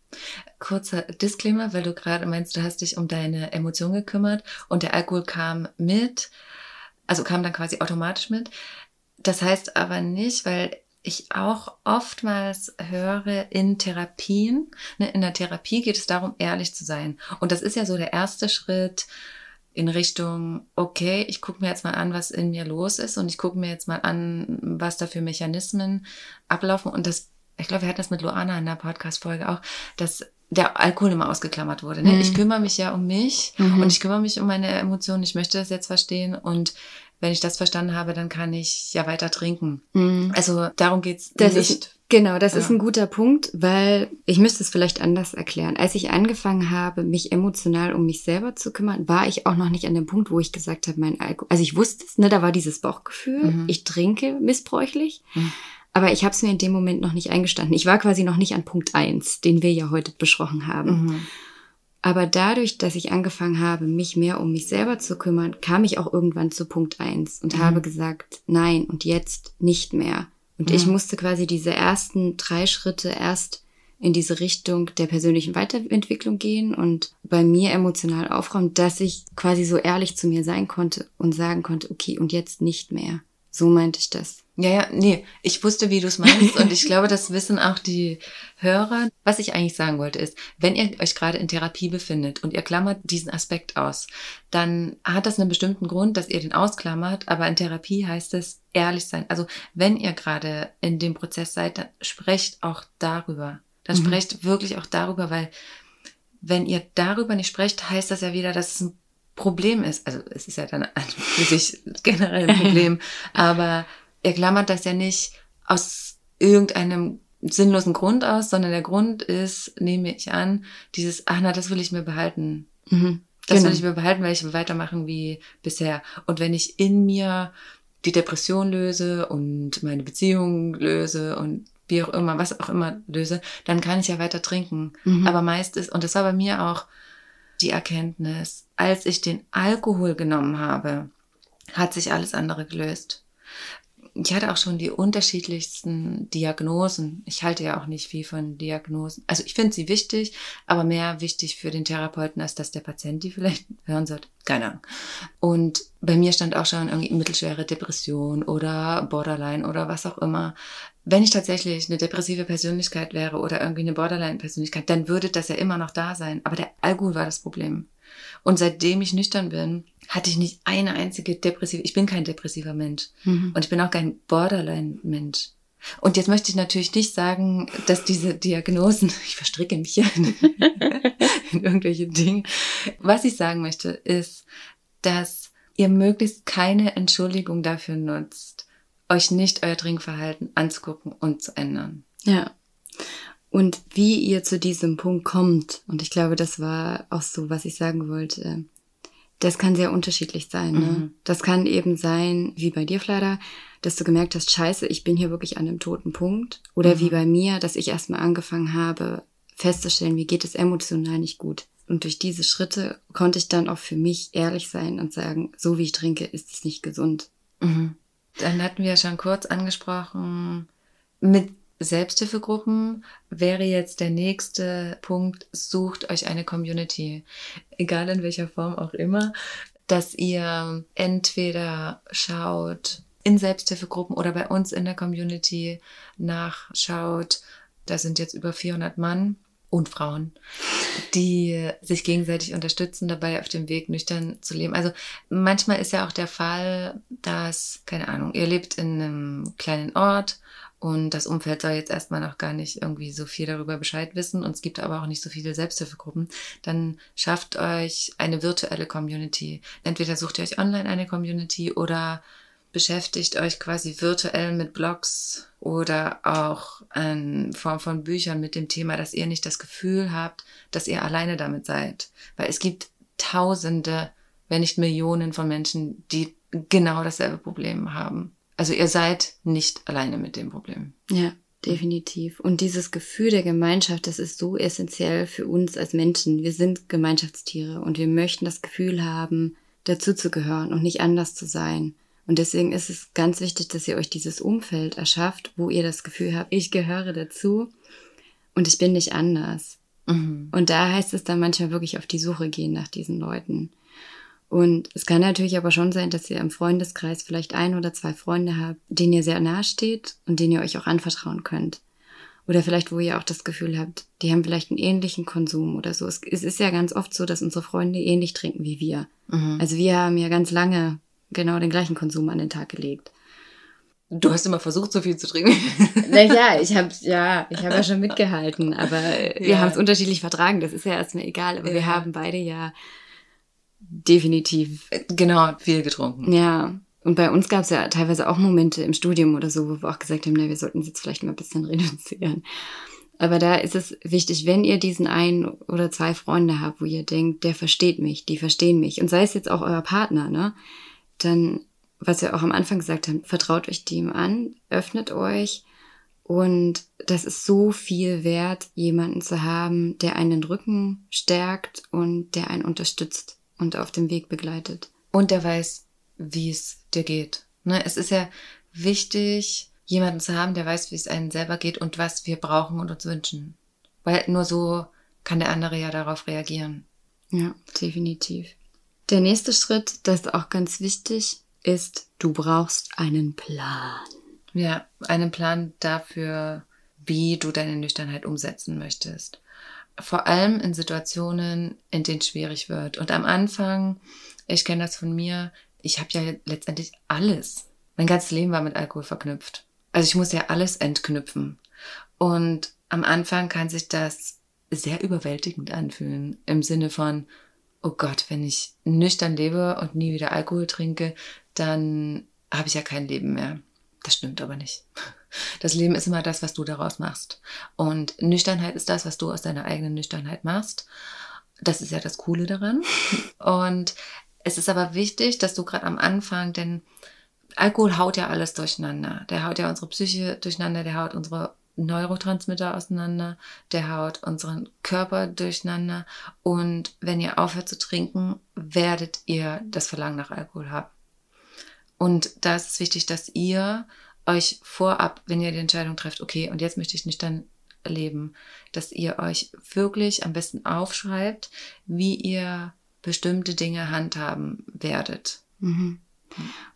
Kurzer Disclaimer, weil du gerade meinst, du hast dich um deine Emotionen gekümmert und der Alkohol kam mit, also kam dann quasi automatisch mit. Das heißt aber nicht, weil ich auch oftmals höre in Therapien, ne, in der Therapie geht es darum, ehrlich zu sein. Und das ist ja so der erste Schritt in Richtung, okay, ich gucke mir jetzt mal an, was in mir los ist und ich gucke mir jetzt mal an, was da für Mechanismen ablaufen. Und das, ich glaube, wir hatten das mit Luana in der Podcast-Folge auch, dass der Alkohol immer ausgeklammert wurde. Ne? Mhm. Ich kümmere mich ja um mich Mhm. und ich kümmere mich um meine Emotionen. Ich möchte das jetzt verstehen und wenn ich das verstanden habe, dann kann ich ja weiter trinken. Mhm. Also darum geht's Das nicht. ist, genau, das ist Ja. ein guter Punkt, weil ich müsste es vielleicht anders erklären. Als ich angefangen habe, mich emotional um mich selber zu kümmern, war ich auch noch nicht an dem Punkt, wo ich gesagt habe, mein Alkohol. Also ich wusste es, ne, da war dieses Bauchgefühl, Mhm. ich trinke missbräuchlich. Mhm. Aber ich habe es mir in dem Moment noch nicht eingestanden. Ich war quasi noch nicht an Punkt eins, den wir ja heute besprochen haben. Mhm. Aber dadurch, dass ich angefangen habe, mich mehr um mich selber zu kümmern, kam ich auch irgendwann zu Punkt eins und Mhm. habe gesagt, nein, und jetzt nicht mehr. Und ich Mhm. musste quasi diese ersten drei Schritte erst in diese Richtung der persönlichen Weiterentwicklung gehen und bei mir emotional aufräumen, dass ich quasi so ehrlich zu mir sein konnte und sagen konnte, okay, und jetzt nicht mehr. So meinte ich das. Ja, ja, nee, ich wusste, wie du es meinst und ich <laughs> glaube, das wissen auch die Hörer. Was ich eigentlich sagen wollte ist, wenn ihr euch gerade in Therapie befindet und ihr klammert diesen Aspekt aus, dann hat das einen bestimmten Grund, dass ihr den ausklammert, aber in Therapie heißt es ehrlich sein. Also wenn ihr gerade in dem Prozess seid, dann sprecht auch darüber. Dann Mhm. sprecht wirklich auch darüber, weil wenn ihr darüber nicht sprecht, heißt das ja wieder, dass es ein Problem ist. Also es ist ja dann an für sich generell ein <laughs> Problem, aber er klammert das ja nicht aus irgendeinem sinnlosen Grund aus, sondern der Grund ist, nehme ich an, dieses, ach na, das will ich mir behalten. Mhm. Das Genau. will ich mir behalten, weil ich will weitermachen wie bisher. Und wenn ich in mir die Depression löse und meine Beziehung löse und wie auch immer, was auch immer löse, dann kann ich ja weiter trinken. Mhm. Aber meist ist, und das war bei mir auch die Erkenntnis, als ich den Alkohol genommen habe, hat sich alles andere gelöst. Ich hatte auch schon die unterschiedlichsten Diagnosen. Ich halte ja auch nicht viel von Diagnosen. Also ich finde sie wichtig, aber mehr wichtig für den Therapeuten, als dass der Patient die vielleicht <laughs> hören sollte. Keine Ahnung. Und bei mir stand auch schon irgendwie mittelschwere Depression oder Borderline oder was auch immer. Wenn ich tatsächlich eine depressive Persönlichkeit wäre oder irgendwie eine Borderline-Persönlichkeit, dann würde das ja immer noch da sein. Aber der Alkohol war das Problem. Und seitdem ich nüchtern bin, hatte ich nicht eine einzige depressive, ich bin kein depressiver Mensch. Mhm. Und ich bin auch kein Borderline-Mensch. Und jetzt möchte ich natürlich nicht sagen, dass diese Diagnosen, <laughs> ich verstricke mich hier in, <laughs> in irgendwelche Dinge. Was ich sagen möchte, ist, dass ihr möglichst keine Entschuldigung dafür nutzt, euch nicht euer Trinkverhalten anzugucken und zu ändern. Ja. Und wie ihr zu diesem Punkt kommt, und ich glaube, das war auch so, was ich sagen wollte, das kann sehr unterschiedlich sein. Ne? Mhm. Das kann eben sein, wie bei dir, Flada, dass du gemerkt hast, scheiße, ich bin hier wirklich an einem toten Punkt. Oder Mhm. wie bei mir, dass ich erstmal angefangen habe, festzustellen, mir geht es emotional nicht gut. Und durch diese Schritte konnte ich dann auch für mich ehrlich sein und sagen, so wie ich trinke, ist es nicht gesund. Mhm. Dann hatten wir schon kurz angesprochen, mit Selbsthilfegruppen wäre jetzt der nächste Punkt, sucht euch eine Community, egal in welcher Form auch immer, dass ihr entweder schaut in Selbsthilfegruppen oder bei uns in der Community nachschaut, da sind jetzt über 400 Mann und Frauen, die sich gegenseitig unterstützen, dabei auf dem Weg nüchtern zu leben. Also manchmal ist ja auch der Fall, dass, keine Ahnung, ihr lebt in einem kleinen Ort und das Umfeld soll jetzt erstmal noch gar nicht irgendwie so viel darüber Bescheid wissen und es gibt aber auch nicht so viele Selbsthilfegruppen. Dann schafft euch eine virtuelle Community. Entweder sucht ihr euch online eine Community oder beschäftigt euch quasi virtuell mit Blogs oder auch in Form von Büchern mit dem Thema, dass ihr nicht das Gefühl habt, dass ihr alleine damit seid. Weil es gibt Tausende, wenn nicht Millionen von Menschen, die genau dasselbe Problem haben. Also ihr seid nicht alleine mit dem Problem. Ja, definitiv. Und dieses Gefühl der Gemeinschaft, das ist so essentiell für uns als Menschen. Wir sind Gemeinschaftstiere und wir möchten das Gefühl haben, dazuzugehören und nicht anders zu sein. Und deswegen ist es ganz wichtig, dass ihr euch dieses Umfeld erschafft, wo ihr das Gefühl habt, ich gehöre dazu und ich bin nicht anders. Mhm. Und da heißt es dann manchmal wirklich auf die Suche gehen nach diesen Leuten. Und es kann natürlich aber schon sein, dass ihr im Freundeskreis vielleicht ein oder zwei Freunde habt, denen ihr sehr nahe steht und denen ihr euch auch anvertrauen könnt. Oder vielleicht, wo ihr auch das Gefühl habt, die haben vielleicht einen ähnlichen Konsum oder so. Es, es ist ja ganz oft so, dass unsere Freunde ähnlich trinken wie wir. Mhm. Also wir haben ja ganz lange genau den gleichen Konsum an den Tag gelegt. Du hast immer versucht, so viel zu trinken. Naja, ich habe ja, ich habe ja schon mitgehalten, aber <laughs> wir ja. haben es unterschiedlich vertragen. Das ist ja erstmal egal. Aber ja. wir haben beide ja definitiv genau viel getrunken. Ja. Und bei uns gab es ja teilweise auch Momente im Studium oder so, wo wir auch gesagt haben, na, wir sollten es jetzt vielleicht mal ein bisschen <laughs> reduzieren. Aber da ist es wichtig, wenn ihr diesen ein oder zwei Freunde habt, wo ihr denkt, der versteht mich, die verstehen mich. Und sei es jetzt auch euer Partner, ne? dann, was wir auch am Anfang gesagt haben, vertraut euch dem an, öffnet euch. Und das ist so viel wert, jemanden zu haben, der einen den Rücken stärkt und der einen unterstützt und auf dem Weg begleitet. Und der weiß, wie es dir geht. Ne? Es ist ja wichtig, jemanden zu haben, der weiß, wie es einem selber geht und was wir brauchen und uns wünschen. Weil nur so kann der andere ja darauf reagieren. Ja, definitiv. Der nächste Schritt, das ist auch ganz wichtig, ist, du brauchst einen Plan. Ja, einen Plan dafür, wie du deine Nüchternheit umsetzen möchtest. Vor allem in Situationen, in denen es schwierig wird. Und am Anfang, ich kenne das von mir, ich habe ja letztendlich alles. Mein ganzes Leben war mit Alkohol verknüpft. Also ich muss ja alles entknüpfen. Und am Anfang kann sich das sehr überwältigend anfühlen. Im Sinne von, oh Gott, wenn ich nüchtern lebe und nie wieder Alkohol trinke, dann habe ich ja kein Leben mehr. Das stimmt aber nicht. Das Leben ist immer das, was du daraus machst. Und Nüchternheit ist das, was du aus deiner eigenen Nüchternheit machst. Das ist ja das Coole daran. <laughs> Und es ist aber wichtig, dass du gerade am Anfang, denn Alkohol haut ja alles durcheinander. Der haut ja unsere Psyche durcheinander, der haut unsere Neurotransmitter auseinander, der haut unseren Körper durcheinander und wenn ihr aufhört zu trinken, werdet ihr das Verlangen nach Alkohol haben. Und da ist es wichtig, dass ihr euch vorab, wenn ihr die Entscheidung trefft, okay, und jetzt möchte ich nicht dann leben, dass ihr euch wirklich am besten aufschreibt, wie ihr bestimmte Dinge handhaben werdet. Mhm.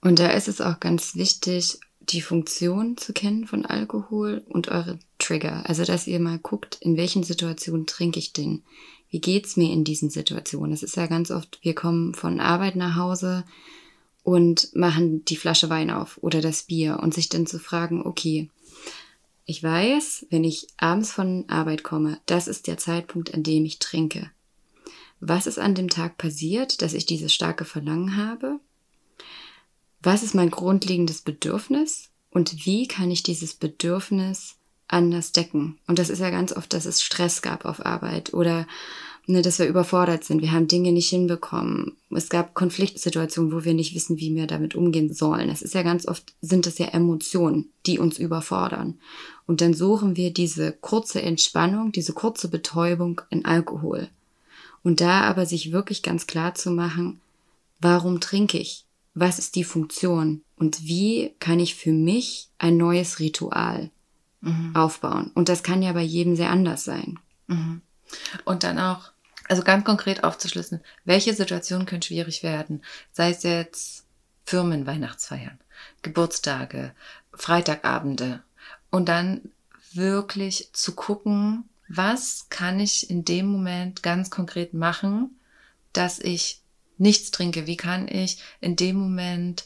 Und da ist es auch ganz wichtig, die Funktion zu kennen von Alkohol und eure Trigger. Also, dass ihr mal guckt, in welchen Situationen trinke ich denn? Wie geht's mir in diesen Situationen? Es ist ja ganz oft, wir kommen von Arbeit nach Hause und machen die Flasche Wein auf oder das Bier und sich dann zu fragen, okay, ich weiß, wenn ich abends von Arbeit komme, das ist der Zeitpunkt, an dem ich trinke. Was ist an dem Tag passiert, dass ich dieses starke Verlangen habe? was ist mein grundlegendes Bedürfnis und wie kann ich dieses Bedürfnis anders decken? Und das ist ja ganz oft, dass es Stress gab auf Arbeit oder ne, dass wir überfordert sind. Wir haben Dinge nicht hinbekommen. Es gab Konfliktsituationen, wo wir nicht wissen, wie wir damit umgehen sollen. Es ist ja ganz oft, sind es ja Emotionen, die uns überfordern. Und dann suchen wir diese kurze Entspannung, diese kurze Betäubung in Alkohol. Und da aber sich wirklich ganz klar zu machen, warum trinke ich? was ist die Funktion und wie kann ich für mich ein neues Ritual aufbauen. Und das kann ja bei jedem sehr anders sein. Und dann auch, also ganz konkret aufzuschlüssen, welche Situationen können schwierig werden? Sei es jetzt Firmenweihnachtsfeiern, Geburtstage, Freitagabende. Und dann wirklich zu gucken, was kann ich in dem Moment ganz konkret machen, dass ich nichts trinke? Wie kann ich in dem Moment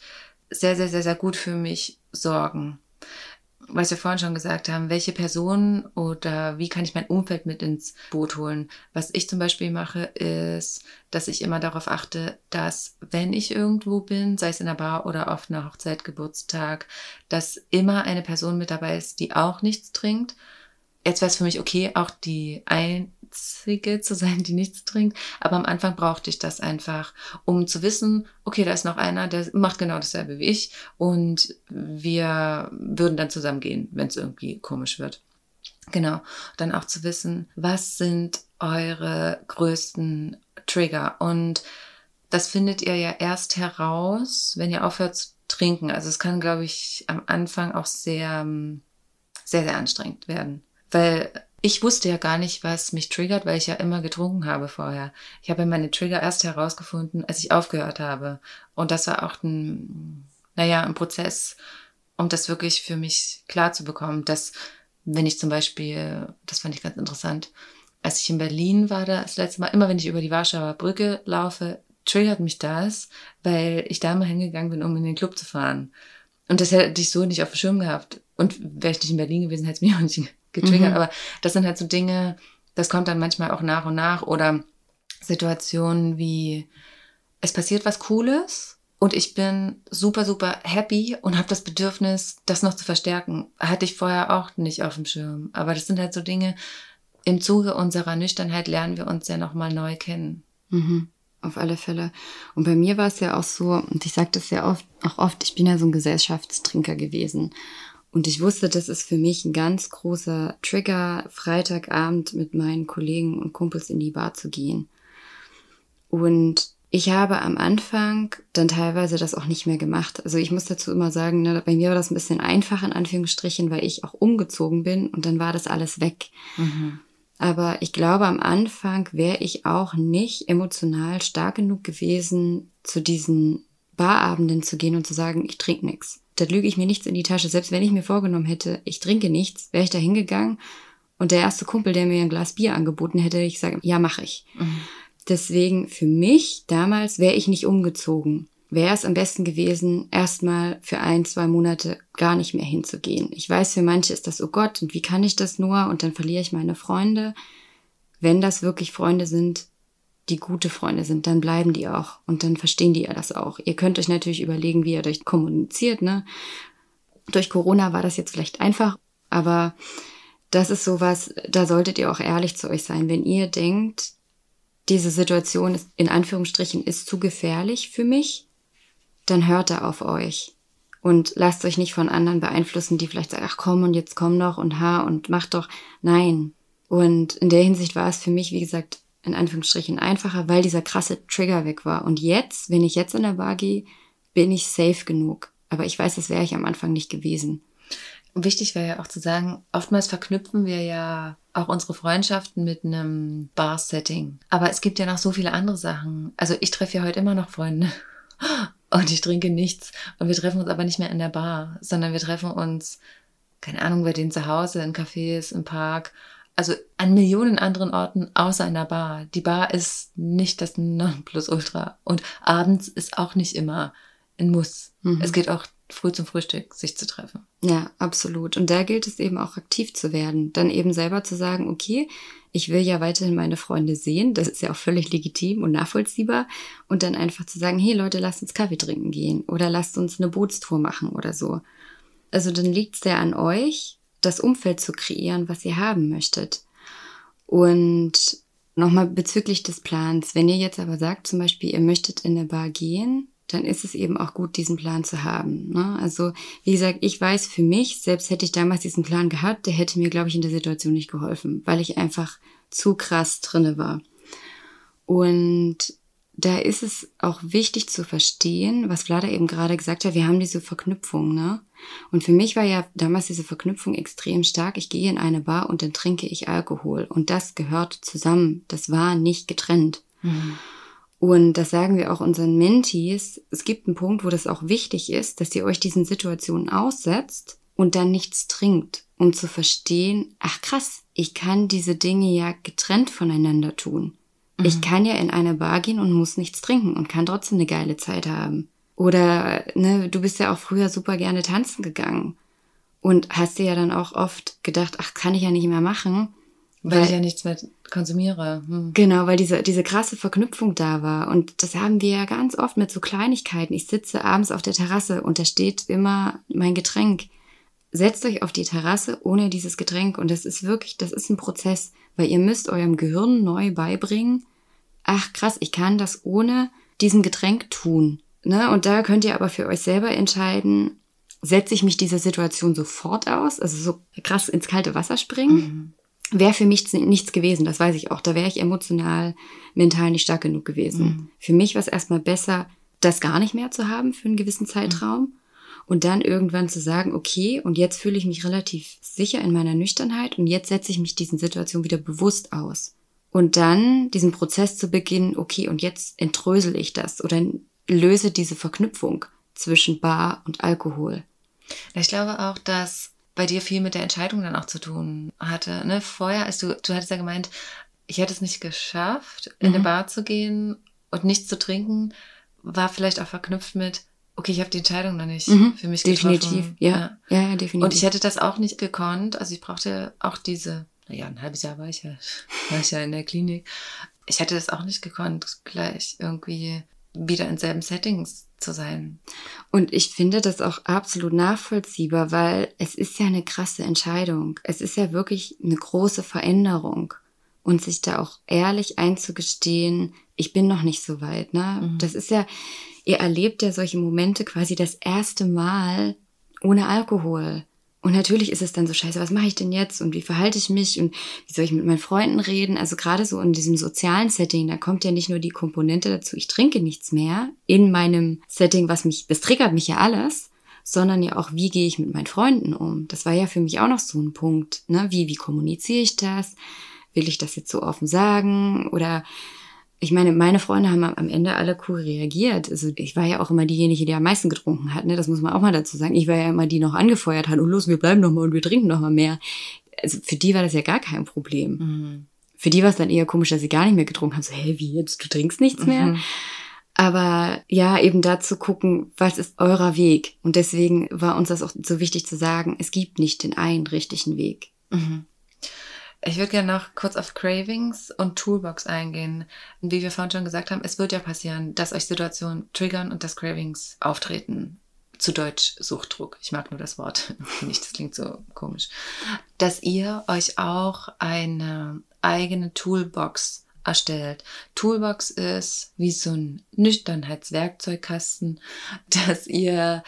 sehr, sehr, sehr, sehr gut für mich sorgen? Was wir vorhin schon gesagt haben, welche Personen oder wie kann ich mein Umfeld mit ins Boot holen? Was ich zum Beispiel mache, ist, dass ich immer darauf achte, dass wenn ich irgendwo bin, sei es in der Bar oder auf einer Hochzeit, Geburtstag, dass immer eine Person mit dabei ist, die auch nichts trinkt. Jetzt wäre es für mich okay, auch die einzige zu sein, die nichts trinkt. Aber am Anfang brauchte ich das einfach, um zu wissen, okay, da ist noch einer, der macht genau dasselbe wie ich und wir würden dann zusammen gehen, wenn es irgendwie komisch wird. Genau. Dann auch zu wissen, was sind eure größten Trigger und das findet ihr ja erst heraus, wenn ihr aufhört zu trinken. Also es kann, glaube ich, am Anfang auch sehr, sehr, sehr anstrengend werden. Weil ich wusste ja gar nicht, was mich triggert, weil ich ja immer getrunken habe vorher. Ich habe meine Trigger erst herausgefunden, als ich aufgehört habe. Und das war auch ein, naja, ein Prozess, um das wirklich für mich klar zu bekommen, dass wenn ich zum Beispiel, das fand ich ganz interessant, als ich in Berlin war, das letzte Mal, immer wenn ich über die Warschauer Brücke laufe, triggert mich das, weil ich da mal hingegangen bin, um in den Club zu fahren. Und das hätte ich so nicht auf dem Schirm gehabt. Und wäre ich nicht in Berlin gewesen, hätte es mich auch nicht getriggert. Mhm. Aber das sind halt so Dinge, das kommt dann manchmal auch nach und nach. Oder Situationen wie, es passiert was Cooles und ich bin super, super happy und habe das Bedürfnis, das noch zu verstärken. Hatte ich vorher auch nicht auf dem Schirm. Aber das sind halt so Dinge, im Zuge unserer Nüchternheit lernen wir uns ja nochmal neu kennen. Mhm. Auf alle Fälle. Und bei mir war es ja auch so, und ich sage das ja oft, auch oft, ich bin ja so ein Gesellschaftstrinker gewesen. Und ich wusste, das ist für mich ein ganz großer Trigger, Freitagabend mit meinen Kollegen und Kumpels in die Bar zu gehen. Und ich habe am Anfang dann teilweise das auch nicht mehr gemacht. Also ich muss dazu immer sagen, ne, bei mir war das ein bisschen einfach in Anführungsstrichen, weil ich auch umgezogen bin und dann war das alles weg. Mhm. Aber ich glaube, am Anfang wäre ich auch nicht emotional stark genug gewesen, zu diesen Barabenden zu gehen und zu sagen, ich trinke nichts. Da lüge ich mir nichts in die Tasche. Selbst wenn ich mir vorgenommen hätte, ich trinke nichts, wäre ich da hingegangen und der erste Kumpel, der mir ein Glas Bier angeboten hätte, ich sage, ja, mache ich. Deswegen für mich damals wäre ich nicht umgezogen. Wäre es am besten gewesen, erstmal für ein, zwei Monate gar nicht mehr hinzugehen. Ich weiß, für manche ist das, oh Gott, und wie kann ich das nur? Und dann verliere ich meine Freunde. Wenn das wirklich Freunde sind, die gute Freunde sind, dann bleiben die auch und dann verstehen die ja das auch. Ihr könnt euch natürlich überlegen, wie ihr euch kommuniziert, ne? Durch Corona war das jetzt vielleicht einfach, aber das ist sowas, da solltet ihr auch ehrlich zu euch sein. Wenn ihr denkt, diese Situation ist, in Anführungsstrichen ist zu gefährlich für mich, dann hört da auf euch. Und lasst euch nicht von anderen beeinflussen, die vielleicht sagen, ach komm und jetzt komm doch und ha und mach doch. Nein. Und in der Hinsicht war es für mich, wie gesagt, in Anführungsstrichen einfacher, weil dieser krasse Trigger weg war. Und jetzt, wenn ich jetzt in der Bar gehe, bin ich safe genug. Aber ich weiß, das wäre ich am Anfang nicht gewesen. Wichtig wäre ja auch zu sagen, oftmals verknüpfen wir ja auch unsere Freundschaften mit einem Bar-Setting. Aber es gibt ja noch so viele andere Sachen. Also ich treffe ja heute immer noch Freunde <laughs> und ich trinke nichts. Und wir treffen uns aber nicht mehr in der Bar, sondern wir treffen uns, keine Ahnung, bei denen zu Hause, in Cafés, im Park. Also an Millionen anderen Orten außer in der Bar. Die Bar ist nicht das Nonplusultra. Und abends ist auch nicht immer ein Muss. Mhm. Es geht auch früh zum Frühstück, sich zu treffen. Ja, absolut. Und da gilt es eben auch aktiv zu werden. Dann eben selber zu sagen, okay, ich will ja weiterhin meine Freunde sehen. Das ist ja auch völlig legitim und nachvollziehbar. Und dann einfach zu sagen, hey Leute, lasst uns Kaffee trinken gehen oder lasst uns eine Bootstour machen oder so. Also dann liegt es ja an euch, das Umfeld zu kreieren, was ihr haben möchtet. Und nochmal bezüglich des Plans, wenn ihr jetzt aber sagt, zum Beispiel, ihr möchtet in eine Bar gehen, dann ist es eben auch gut, diesen Plan zu haben. Ne? Also, wie gesagt, ich weiß für mich, selbst hätte ich damals diesen Plan gehabt, der hätte mir, glaube ich, in der Situation nicht geholfen, weil ich einfach zu krass drinne war. Und da ist es auch wichtig zu verstehen, was Vlada eben gerade gesagt hat, wir haben diese Verknüpfung, ne? Und für mich war ja damals diese Verknüpfung extrem stark. Ich gehe in eine Bar und dann trinke ich Alkohol. Und das gehört zusammen. Das war nicht getrennt. Mhm. Und das sagen wir auch unseren Mentees. Es gibt einen Punkt, wo das auch wichtig ist, dass ihr euch diesen Situationen aussetzt und dann nichts trinkt, um zu verstehen, ach krass, ich kann diese Dinge ja getrennt voneinander tun. Mhm. Ich kann ja in eine Bar gehen und muss nichts trinken und kann trotzdem eine geile Zeit haben. Oder ne, du bist ja auch früher super gerne tanzen gegangen und hast dir ja dann auch oft gedacht, ach, kann ich ja nicht mehr machen. Weil, weil ich ja nichts mehr konsumiere. Hm. Genau, weil diese, diese krasse Verknüpfung da war. Und das haben wir ja ganz oft mit so Kleinigkeiten. Ich sitze abends auf der Terrasse und da steht immer mein Getränk. Setzt euch auf die Terrasse ohne dieses Getränk. Und das ist wirklich, das ist ein Prozess, weil ihr müsst eurem Gehirn neu beibringen, ach krass, ich kann das ohne diesem Getränk tun. Ne? Und da könnt ihr aber für euch selber entscheiden, setze ich mich dieser Situation sofort aus, also so krass ins kalte Wasser springen. Mhm wäre für mich nichts gewesen, das weiß ich auch. Da wäre ich emotional, mental nicht stark genug gewesen. Mhm. Für mich war es erstmal besser, das gar nicht mehr zu haben für einen gewissen Zeitraum mhm. Und dann irgendwann zu sagen, okay, und jetzt fühle ich mich relativ sicher in meiner Nüchternheit und jetzt setze ich mich diesen Situationen wieder bewusst aus. Und dann diesen Prozess zu beginnen, okay, und jetzt entrösel ich das oder löse diese Verknüpfung zwischen Bar und Alkohol. Ich glaube auch, dass bei dir viel mit der Entscheidung dann auch zu tun hatte. Ne? Vorher, als du, du hattest ja gemeint, ich hätte es nicht geschafft, in mhm. eine Bar zu gehen und nichts zu trinken, war vielleicht auch verknüpft mit, okay, ich habe die Entscheidung noch nicht mhm. für mich definitiv. getroffen. Ja. ja, ja, definitiv. Und ich hätte das auch nicht gekonnt. Also ich brauchte auch diese, naja, ein halbes Jahr war ich ja, <laughs> war ich ja in der Klinik. Ich hätte das auch nicht gekonnt, gleich irgendwie wieder in selben Settings zu sein. Und ich finde das auch absolut nachvollziehbar, weil es ist ja eine krasse Entscheidung. Es ist ja wirklich eine große Veränderung. Und sich da auch ehrlich einzugestehen, ich bin noch nicht so weit, ne? Mhm. Das ist ja, ihr erlebt ja solche Momente quasi das erste Mal ohne Alkohol. Und natürlich ist es dann so scheiße, was mache ich denn jetzt und wie verhalte ich mich und wie soll ich mit meinen Freunden reden? Also gerade so in diesem sozialen Setting, da kommt ja nicht nur die Komponente dazu, ich trinke nichts mehr in meinem Setting, was mich, das triggert mich ja alles, sondern ja auch, wie gehe ich mit meinen Freunden um? Das war ja für mich auch noch so ein Punkt, ne? Wie, wie kommuniziere ich das? Will ich das jetzt so offen sagen oder ich meine, meine Freunde haben am Ende alle cool reagiert. Also ich war ja auch immer diejenige, die am meisten getrunken hat. Ne? Das muss man auch mal dazu sagen. Ich war ja immer die, noch angefeuert hat. Und los, wir bleiben noch mal und wir trinken noch mal mehr. Also für die war das ja gar kein Problem. Mhm. Für die war es dann eher komisch, dass sie gar nicht mehr getrunken haben. So, hä, wie jetzt? Du trinkst nichts mehr? Mhm. Aber ja, eben da zu gucken, was ist eurer Weg? Und deswegen war uns das auch so wichtig zu sagen, es gibt nicht den einen richtigen Weg. Mhm. Ich würde gerne noch kurz auf Cravings und Toolbox eingehen. Wie wir vorhin schon gesagt haben, es wird ja passieren, dass euch Situationen triggern und dass Cravings auftreten. Zu Deutsch Suchtdruck. Ich mag nur das Wort <laughs> nicht, das klingt so komisch. Dass ihr euch auch eine eigene Toolbox erstellt. Toolbox ist wie so ein Nüchternheitswerkzeugkasten, <laughs> dass ihr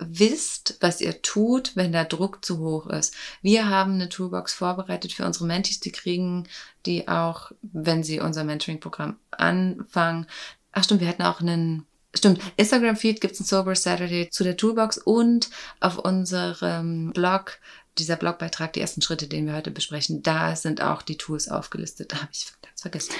wisst, was ihr tut, wenn der Druck zu hoch ist. Wir haben eine Toolbox vorbereitet für unsere Mentis, die kriegen die auch, wenn sie unser Mentoring-Programm anfangen. Ach stimmt, wir hatten auch einen Stimmt, Instagram-Feed gibt es einen Sober Saturday zu der Toolbox und auf unserem Blog, dieser Blogbeitrag, die ersten Schritte, den wir heute besprechen, da sind auch die Tools aufgelistet. Da habe ich ganz vergessen.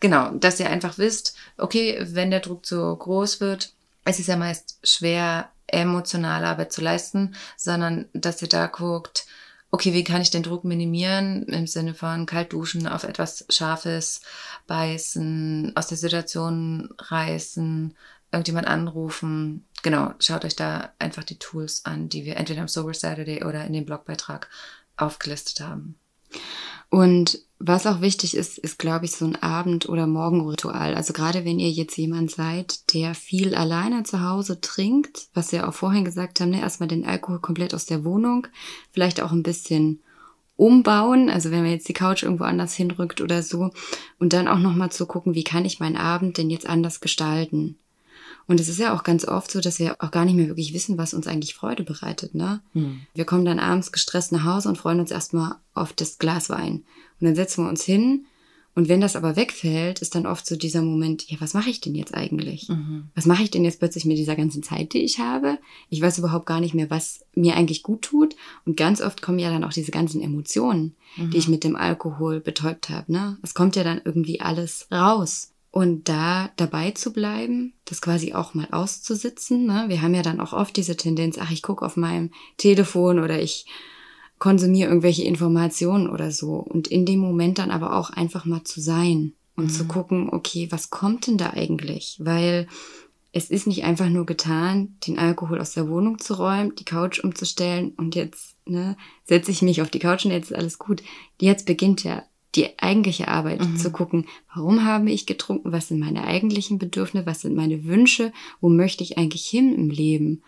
Genau, dass ihr einfach wisst, okay, wenn der Druck zu groß wird, es ist ja meist schwer, emotionale Arbeit zu leisten, sondern dass ihr da guckt, okay, wie kann ich den Druck minimieren im Sinne von kalt duschen, auf etwas Scharfes beißen, aus der Situation reißen, irgendjemand anrufen. Genau, schaut euch da einfach die Tools an, die wir entweder am Sober Saturday oder in dem Blogbeitrag aufgelistet haben. Und was auch wichtig ist, ist, glaube ich, so ein Abend- oder Morgenritual. Also gerade wenn ihr jetzt jemand seid, der viel alleine zu Hause trinkt, was wir auch vorhin gesagt haben, ne, erstmal den Alkohol komplett aus der Wohnung, vielleicht auch ein bisschen umbauen, also wenn man jetzt die Couch irgendwo anders hinrückt oder so, und dann auch nochmal zu gucken, wie kann ich meinen Abend denn jetzt anders gestalten? Und es ist ja auch ganz oft so, dass wir auch gar nicht mehr wirklich wissen, was uns eigentlich Freude bereitet. Ne? Hm. Wir kommen dann abends gestresst nach Hause und freuen uns erstmal auf das Glas Wein. Und dann setzen wir uns hin Und wenn das aber wegfällt, ist dann oft so dieser Moment, ja, was mache ich denn jetzt eigentlich? Mhm. Was mache ich denn jetzt plötzlich mit dieser ganzen Zeit, die ich habe? Ich weiß überhaupt gar nicht mehr, was mir eigentlich gut tut. Und ganz oft kommen ja dann auch diese ganzen Emotionen, die ich mit dem Alkohol betäubt habe. Ne? Es kommt ja dann irgendwie alles raus. Und da dabei zu bleiben, das quasi auch mal auszusitzen. Ne? Wir haben ja dann auch oft diese Tendenz, ach, ich gucke auf meinem Telefon oder ich konsumiere irgendwelche Informationen oder so. Und in dem Moment dann aber auch einfach mal zu sein und zu gucken, okay, was kommt denn da eigentlich? Weil es ist nicht einfach nur getan, den Alkohol aus der Wohnung zu räumen, die Couch umzustellen und jetzt ne, setze ich mich auf die Couch und jetzt ist alles gut. Jetzt beginnt ja die eigentliche Arbeit zu gucken, warum habe ich getrunken, was sind meine eigentlichen Bedürfnisse, was sind meine Wünsche, wo möchte ich eigentlich hin im Leben.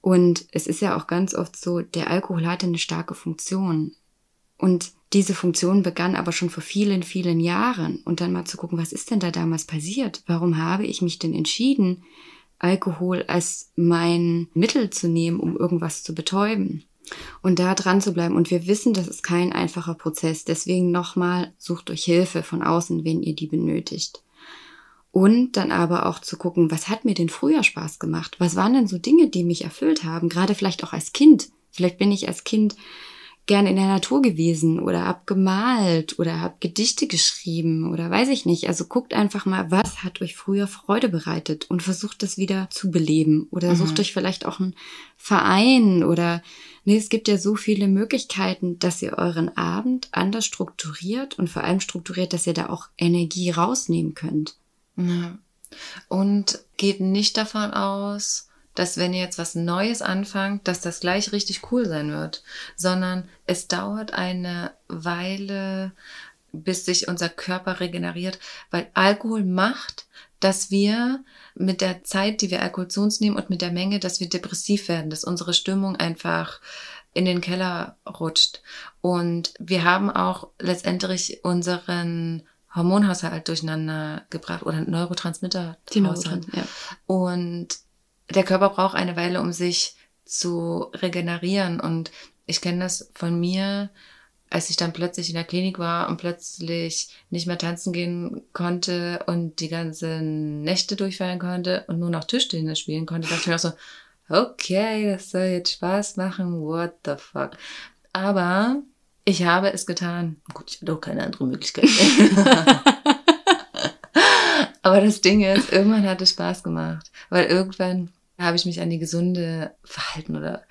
Und es ist ja auch ganz oft so, der Alkohol hatte eine starke Funktion. Und diese Funktion begann aber schon vor vielen, vielen Jahren. Und dann mal zu gucken, was ist denn da damals passiert? Warum habe ich mich denn entschieden, Alkohol als mein Mittel zu nehmen, um irgendwas zu betäuben? Und da dran zu bleiben. Und wir wissen, das ist kein einfacher Prozess. Deswegen nochmal, sucht euch Hilfe von außen, wenn ihr die benötigt. Und dann aber auch zu gucken, was hat mir denn früher Spaß gemacht? Was waren denn so Dinge, die mich erfüllt haben? Gerade vielleicht auch als Kind. Vielleicht bin ich als Kind gern in der Natur gewesen oder hab gemalt oder hab Gedichte geschrieben oder weiß ich nicht. Also guckt einfach mal, was hat euch früher Freude bereitet und versucht das wieder zu beleben oder sucht euch vielleicht auch einen Verein oder nee, es gibt ja so viele Möglichkeiten, dass ihr euren Abend anders strukturiert und vor allem strukturiert, dass ihr da auch Energie rausnehmen könnt. Ja. Und geht nicht davon aus, dass wenn ihr jetzt was Neues anfangt, dass das gleich richtig cool sein wird, sondern es dauert eine Weile, bis sich unser Körper regeneriert, weil Alkohol macht, dass wir mit der Zeit, die wir Alkohol zu uns nehmen und mit der Menge, dass wir depressiv werden, dass unsere Stimmung einfach in den Keller rutscht. Und wir haben auch letztendlich unseren Hormonhaushalt durcheinander gebracht oder Neurotransmitter. Haushalt. ja. Und der Körper braucht eine Weile, um sich zu regenerieren. Und ich kenne das von mir, als ich dann plötzlich in der Klinik war und plötzlich nicht mehr tanzen gehen konnte und die ganzen Nächte durchfallen konnte und nur noch Tischtennis spielen konnte, dachte ich mir auch so, okay, das soll jetzt Spaß machen, what the fuck. Aber ich habe es getan. Gut, ich hatte auch keine andere Möglichkeit. <laughs> <laughs> Aber das Ding ist, irgendwann hat es Spaß gemacht, weil irgendwann habe ich mich an die gesunde Verhalten oder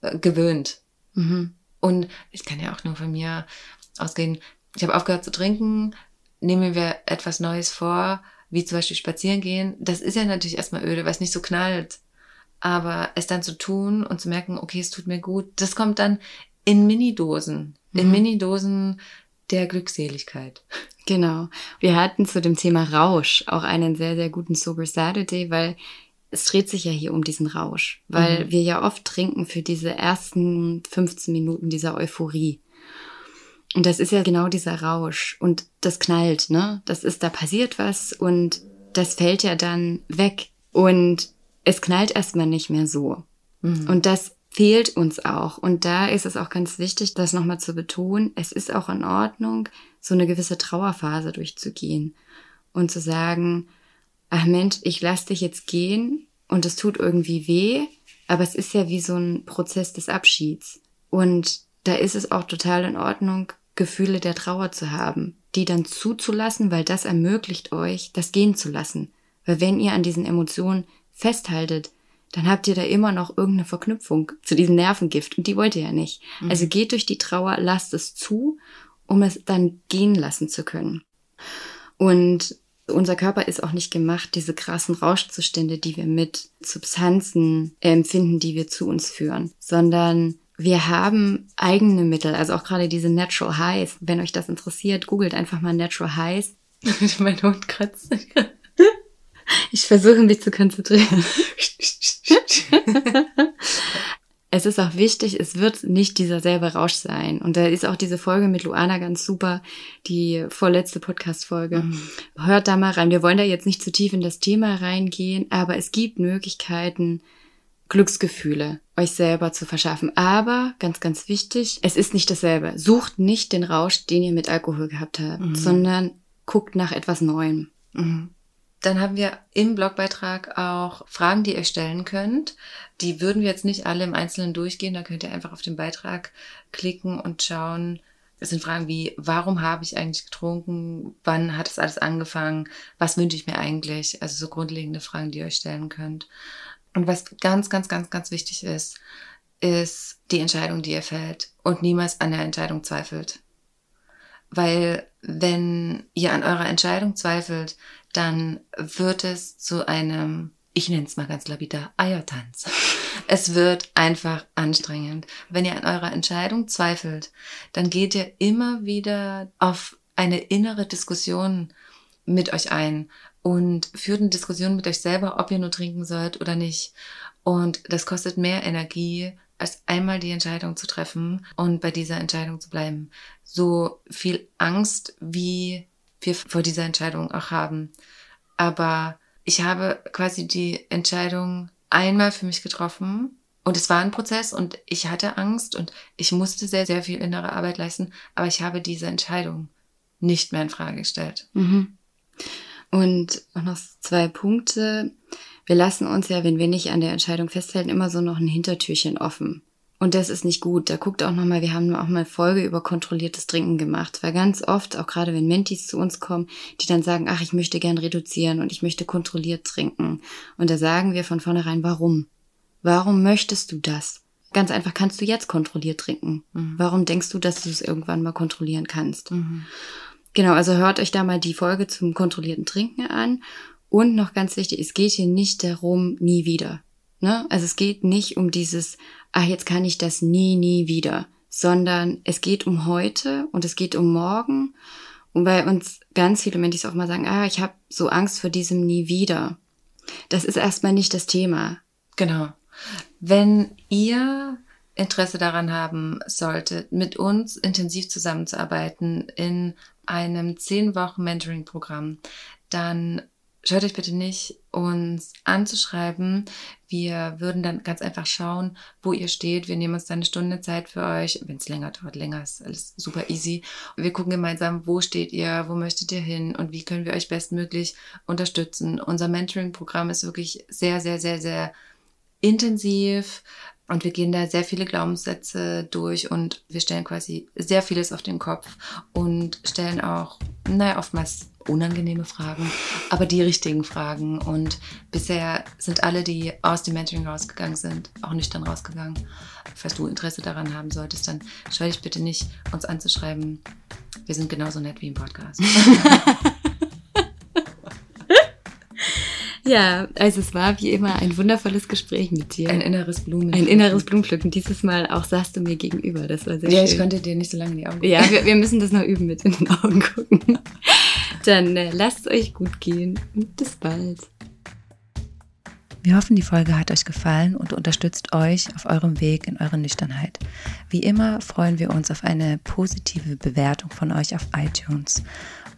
äh, gewöhnt. Mhm. Und ich kann ja auch nur von mir ausgehen. Ich habe aufgehört zu trinken, nehme mir etwas Neues vor, wie zum Beispiel spazieren gehen. Das ist ja natürlich erstmal öde, weil es nicht so knallt. Aber es dann zu tun und zu merken, okay, es tut mir gut, das kommt dann in Minidosen. In Mhm. Minidosen der Glückseligkeit. Genau. Wir hatten zu dem Thema Rausch auch einen sehr, sehr guten Sober Saturday, weil es dreht sich ja hier um diesen Rausch, weil Mhm. wir ja oft trinken für diese ersten 15 Minuten dieser Euphorie. Und das ist ja genau dieser Rausch und das knallt, ne? Das ist, da passiert was und das fällt ja dann weg und es knallt erstmal nicht mehr so. Und das fehlt uns auch. Und da ist es auch ganz wichtig, das nochmal zu betonen. Es ist auch in Ordnung, so eine gewisse Trauerphase durchzugehen und zu sagen, ach Mensch, ich lass dich jetzt gehen und es tut irgendwie weh, aber es ist ja wie so ein Prozess des Abschieds. Und da ist es auch total in Ordnung, Gefühle der Trauer zu haben, die dann zuzulassen, weil das ermöglicht euch, das gehen zu lassen. Weil wenn ihr an diesen Emotionen festhaltet, dann habt ihr da immer noch irgendeine Verknüpfung zu diesem Nervengift und die wollt ihr ja nicht. Also geht durch die Trauer, lasst es zu, um es dann gehen lassen zu können. Und unser Körper ist auch nicht gemacht, diese krassen Rauschzustände, die wir mit Substanzen empfinden, die wir zu uns führen, sondern wir haben eigene Mittel, also auch gerade diese Natural Highs. Wenn euch das interessiert, googelt einfach mal Natural Highs. <laughs> mein Hund kratzt. <laughs> Ich versuche mich zu konzentrieren. <laughs> Es ist auch wichtig, es wird nicht dieser selbe Rausch sein. Und da ist auch diese Folge mit Luana ganz super, die vorletzte Podcast-Folge. Hört da mal rein. Wir wollen da jetzt nicht zu tief in das Thema reingehen, aber es gibt Möglichkeiten, Glücksgefühle euch selber zu verschaffen. Aber ganz, ganz wichtig, es ist nicht dasselbe. Sucht nicht den Rausch, den ihr mit Alkohol gehabt habt, sondern guckt nach etwas Neuem. Mhm. Dann haben wir im Blogbeitrag auch Fragen, die ihr stellen könnt. Die würden wir jetzt nicht alle im Einzelnen durchgehen. Da könnt ihr einfach auf den Beitrag klicken und schauen. Es sind Fragen wie, warum habe ich eigentlich getrunken? Wann hat es alles angefangen? Was wünsche ich mir eigentlich? Also so grundlegende Fragen, die ihr euch stellen könnt. Und was ganz, ganz, ganz, ganz wichtig ist, ist die Entscheidung, die ihr fällt und niemals an der Entscheidung zweifelt. Weil wenn ihr an eurer Entscheidung zweifelt, dann wird es zu einem, ich nenne es mal ganz lapidar, Eiertanz. Es wird einfach anstrengend. Wenn ihr an eurer Entscheidung zweifelt, dann geht ihr immer wieder auf eine innere Diskussion mit euch ein und führt eine Diskussion mit euch selber, ob ihr nur trinken sollt oder nicht. Und das kostet mehr Energie, als einmal die Entscheidung zu treffen und bei dieser Entscheidung zu bleiben. So viel Angst, wie wir vor dieser Entscheidung auch haben. Aber ich habe quasi die Entscheidung einmal für mich getroffen und es war ein Prozess und ich hatte Angst und ich musste sehr, sehr viel innere Arbeit leisten, aber ich habe diese Entscheidung nicht mehr in Frage gestellt. Mhm. Und noch zwei Punkte wir lassen uns ja, wenn wir nicht an der Entscheidung festhalten, immer so noch ein Hintertürchen offen. Und das ist nicht gut. Da guckt auch nochmal, wir haben auch mal Folge über kontrolliertes Trinken gemacht, weil ganz oft, auch gerade wenn Mentis zu uns kommen, die dann sagen, ach, ich möchte gern reduzieren und ich möchte kontrolliert trinken. Und da sagen wir von vornherein, warum? Warum möchtest du das? Ganz einfach, kannst du jetzt kontrolliert trinken? Mhm. Warum denkst du, dass du es irgendwann mal kontrollieren kannst? Mhm. Genau, also hört euch da mal die Folge zum kontrollierten Trinken an und noch ganz wichtig, es geht hier nicht darum, nie wieder. Ne? Also es geht nicht um dieses, ach, jetzt kann ich das nie, nie wieder, sondern es geht um heute und es geht um morgen. Und bei uns ganz viele Menschen auch mal sagen, ah, ich habe so Angst vor diesem nie wieder. Das ist erstmal nicht das Thema. Genau. Wenn ihr Interesse daran haben solltet, mit uns intensiv zusammenzuarbeiten in einem zehn Wochen Mentoring-Programm, dann Schaut euch bitte nicht, uns anzuschreiben. Wir würden dann ganz einfach schauen, wo ihr steht. Wir nehmen uns dann eine Stunde Zeit für euch. Wenn es länger dauert, länger ist alles super easy. wir gucken gemeinsam, wo steht ihr, wo möchtet ihr hin und wie können wir euch bestmöglich unterstützen. Unser Mentoring-Programm ist wirklich sehr, sehr, sehr, sehr intensiv. Und wir gehen da sehr viele Glaubenssätze durch und wir stellen quasi sehr vieles auf den Kopf und stellen auch, naja, oftmals unangenehme Fragen, aber die richtigen Fragen. Und bisher sind alle, die aus dem Mentoring rausgegangen sind, auch nüchtern rausgegangen. Falls du Interesse daran haben solltest, dann scheu dich bitte nicht, uns anzuschreiben. Wir sind genauso nett wie im Podcast. <laughs> Ja, also es war wie immer ein wundervolles Gespräch mit dir. Ein inneres Blumen. Ein inneres Blumenpflücken. Dieses Mal auch saßt du mir gegenüber. Das war sehr ja, schön. Ja, ich konnte dir nicht so lange in die Augen gucken. Ja, wir, wir müssen das noch üben mit in den Augen gucken. Dann äh, lasst es euch gut gehen und bis bald. Wir hoffen, die Folge hat euch gefallen und unterstützt euch auf eurem Weg in eure Nüchternheit. Wie immer freuen wir uns auf eine positive Bewertung von euch auf iTunes.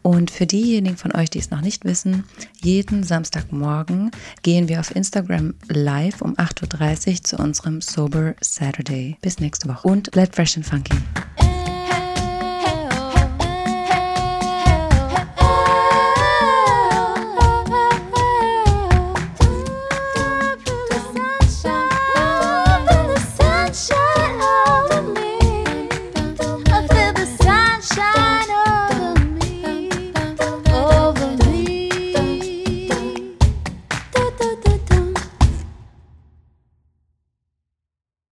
Und für diejenigen von euch, die es noch nicht wissen, jeden Samstagmorgen gehen wir auf Instagram live um 8.30 Uhr zu unserem Sober Saturday. Bis nächste Woche und bleibt fresh and funky.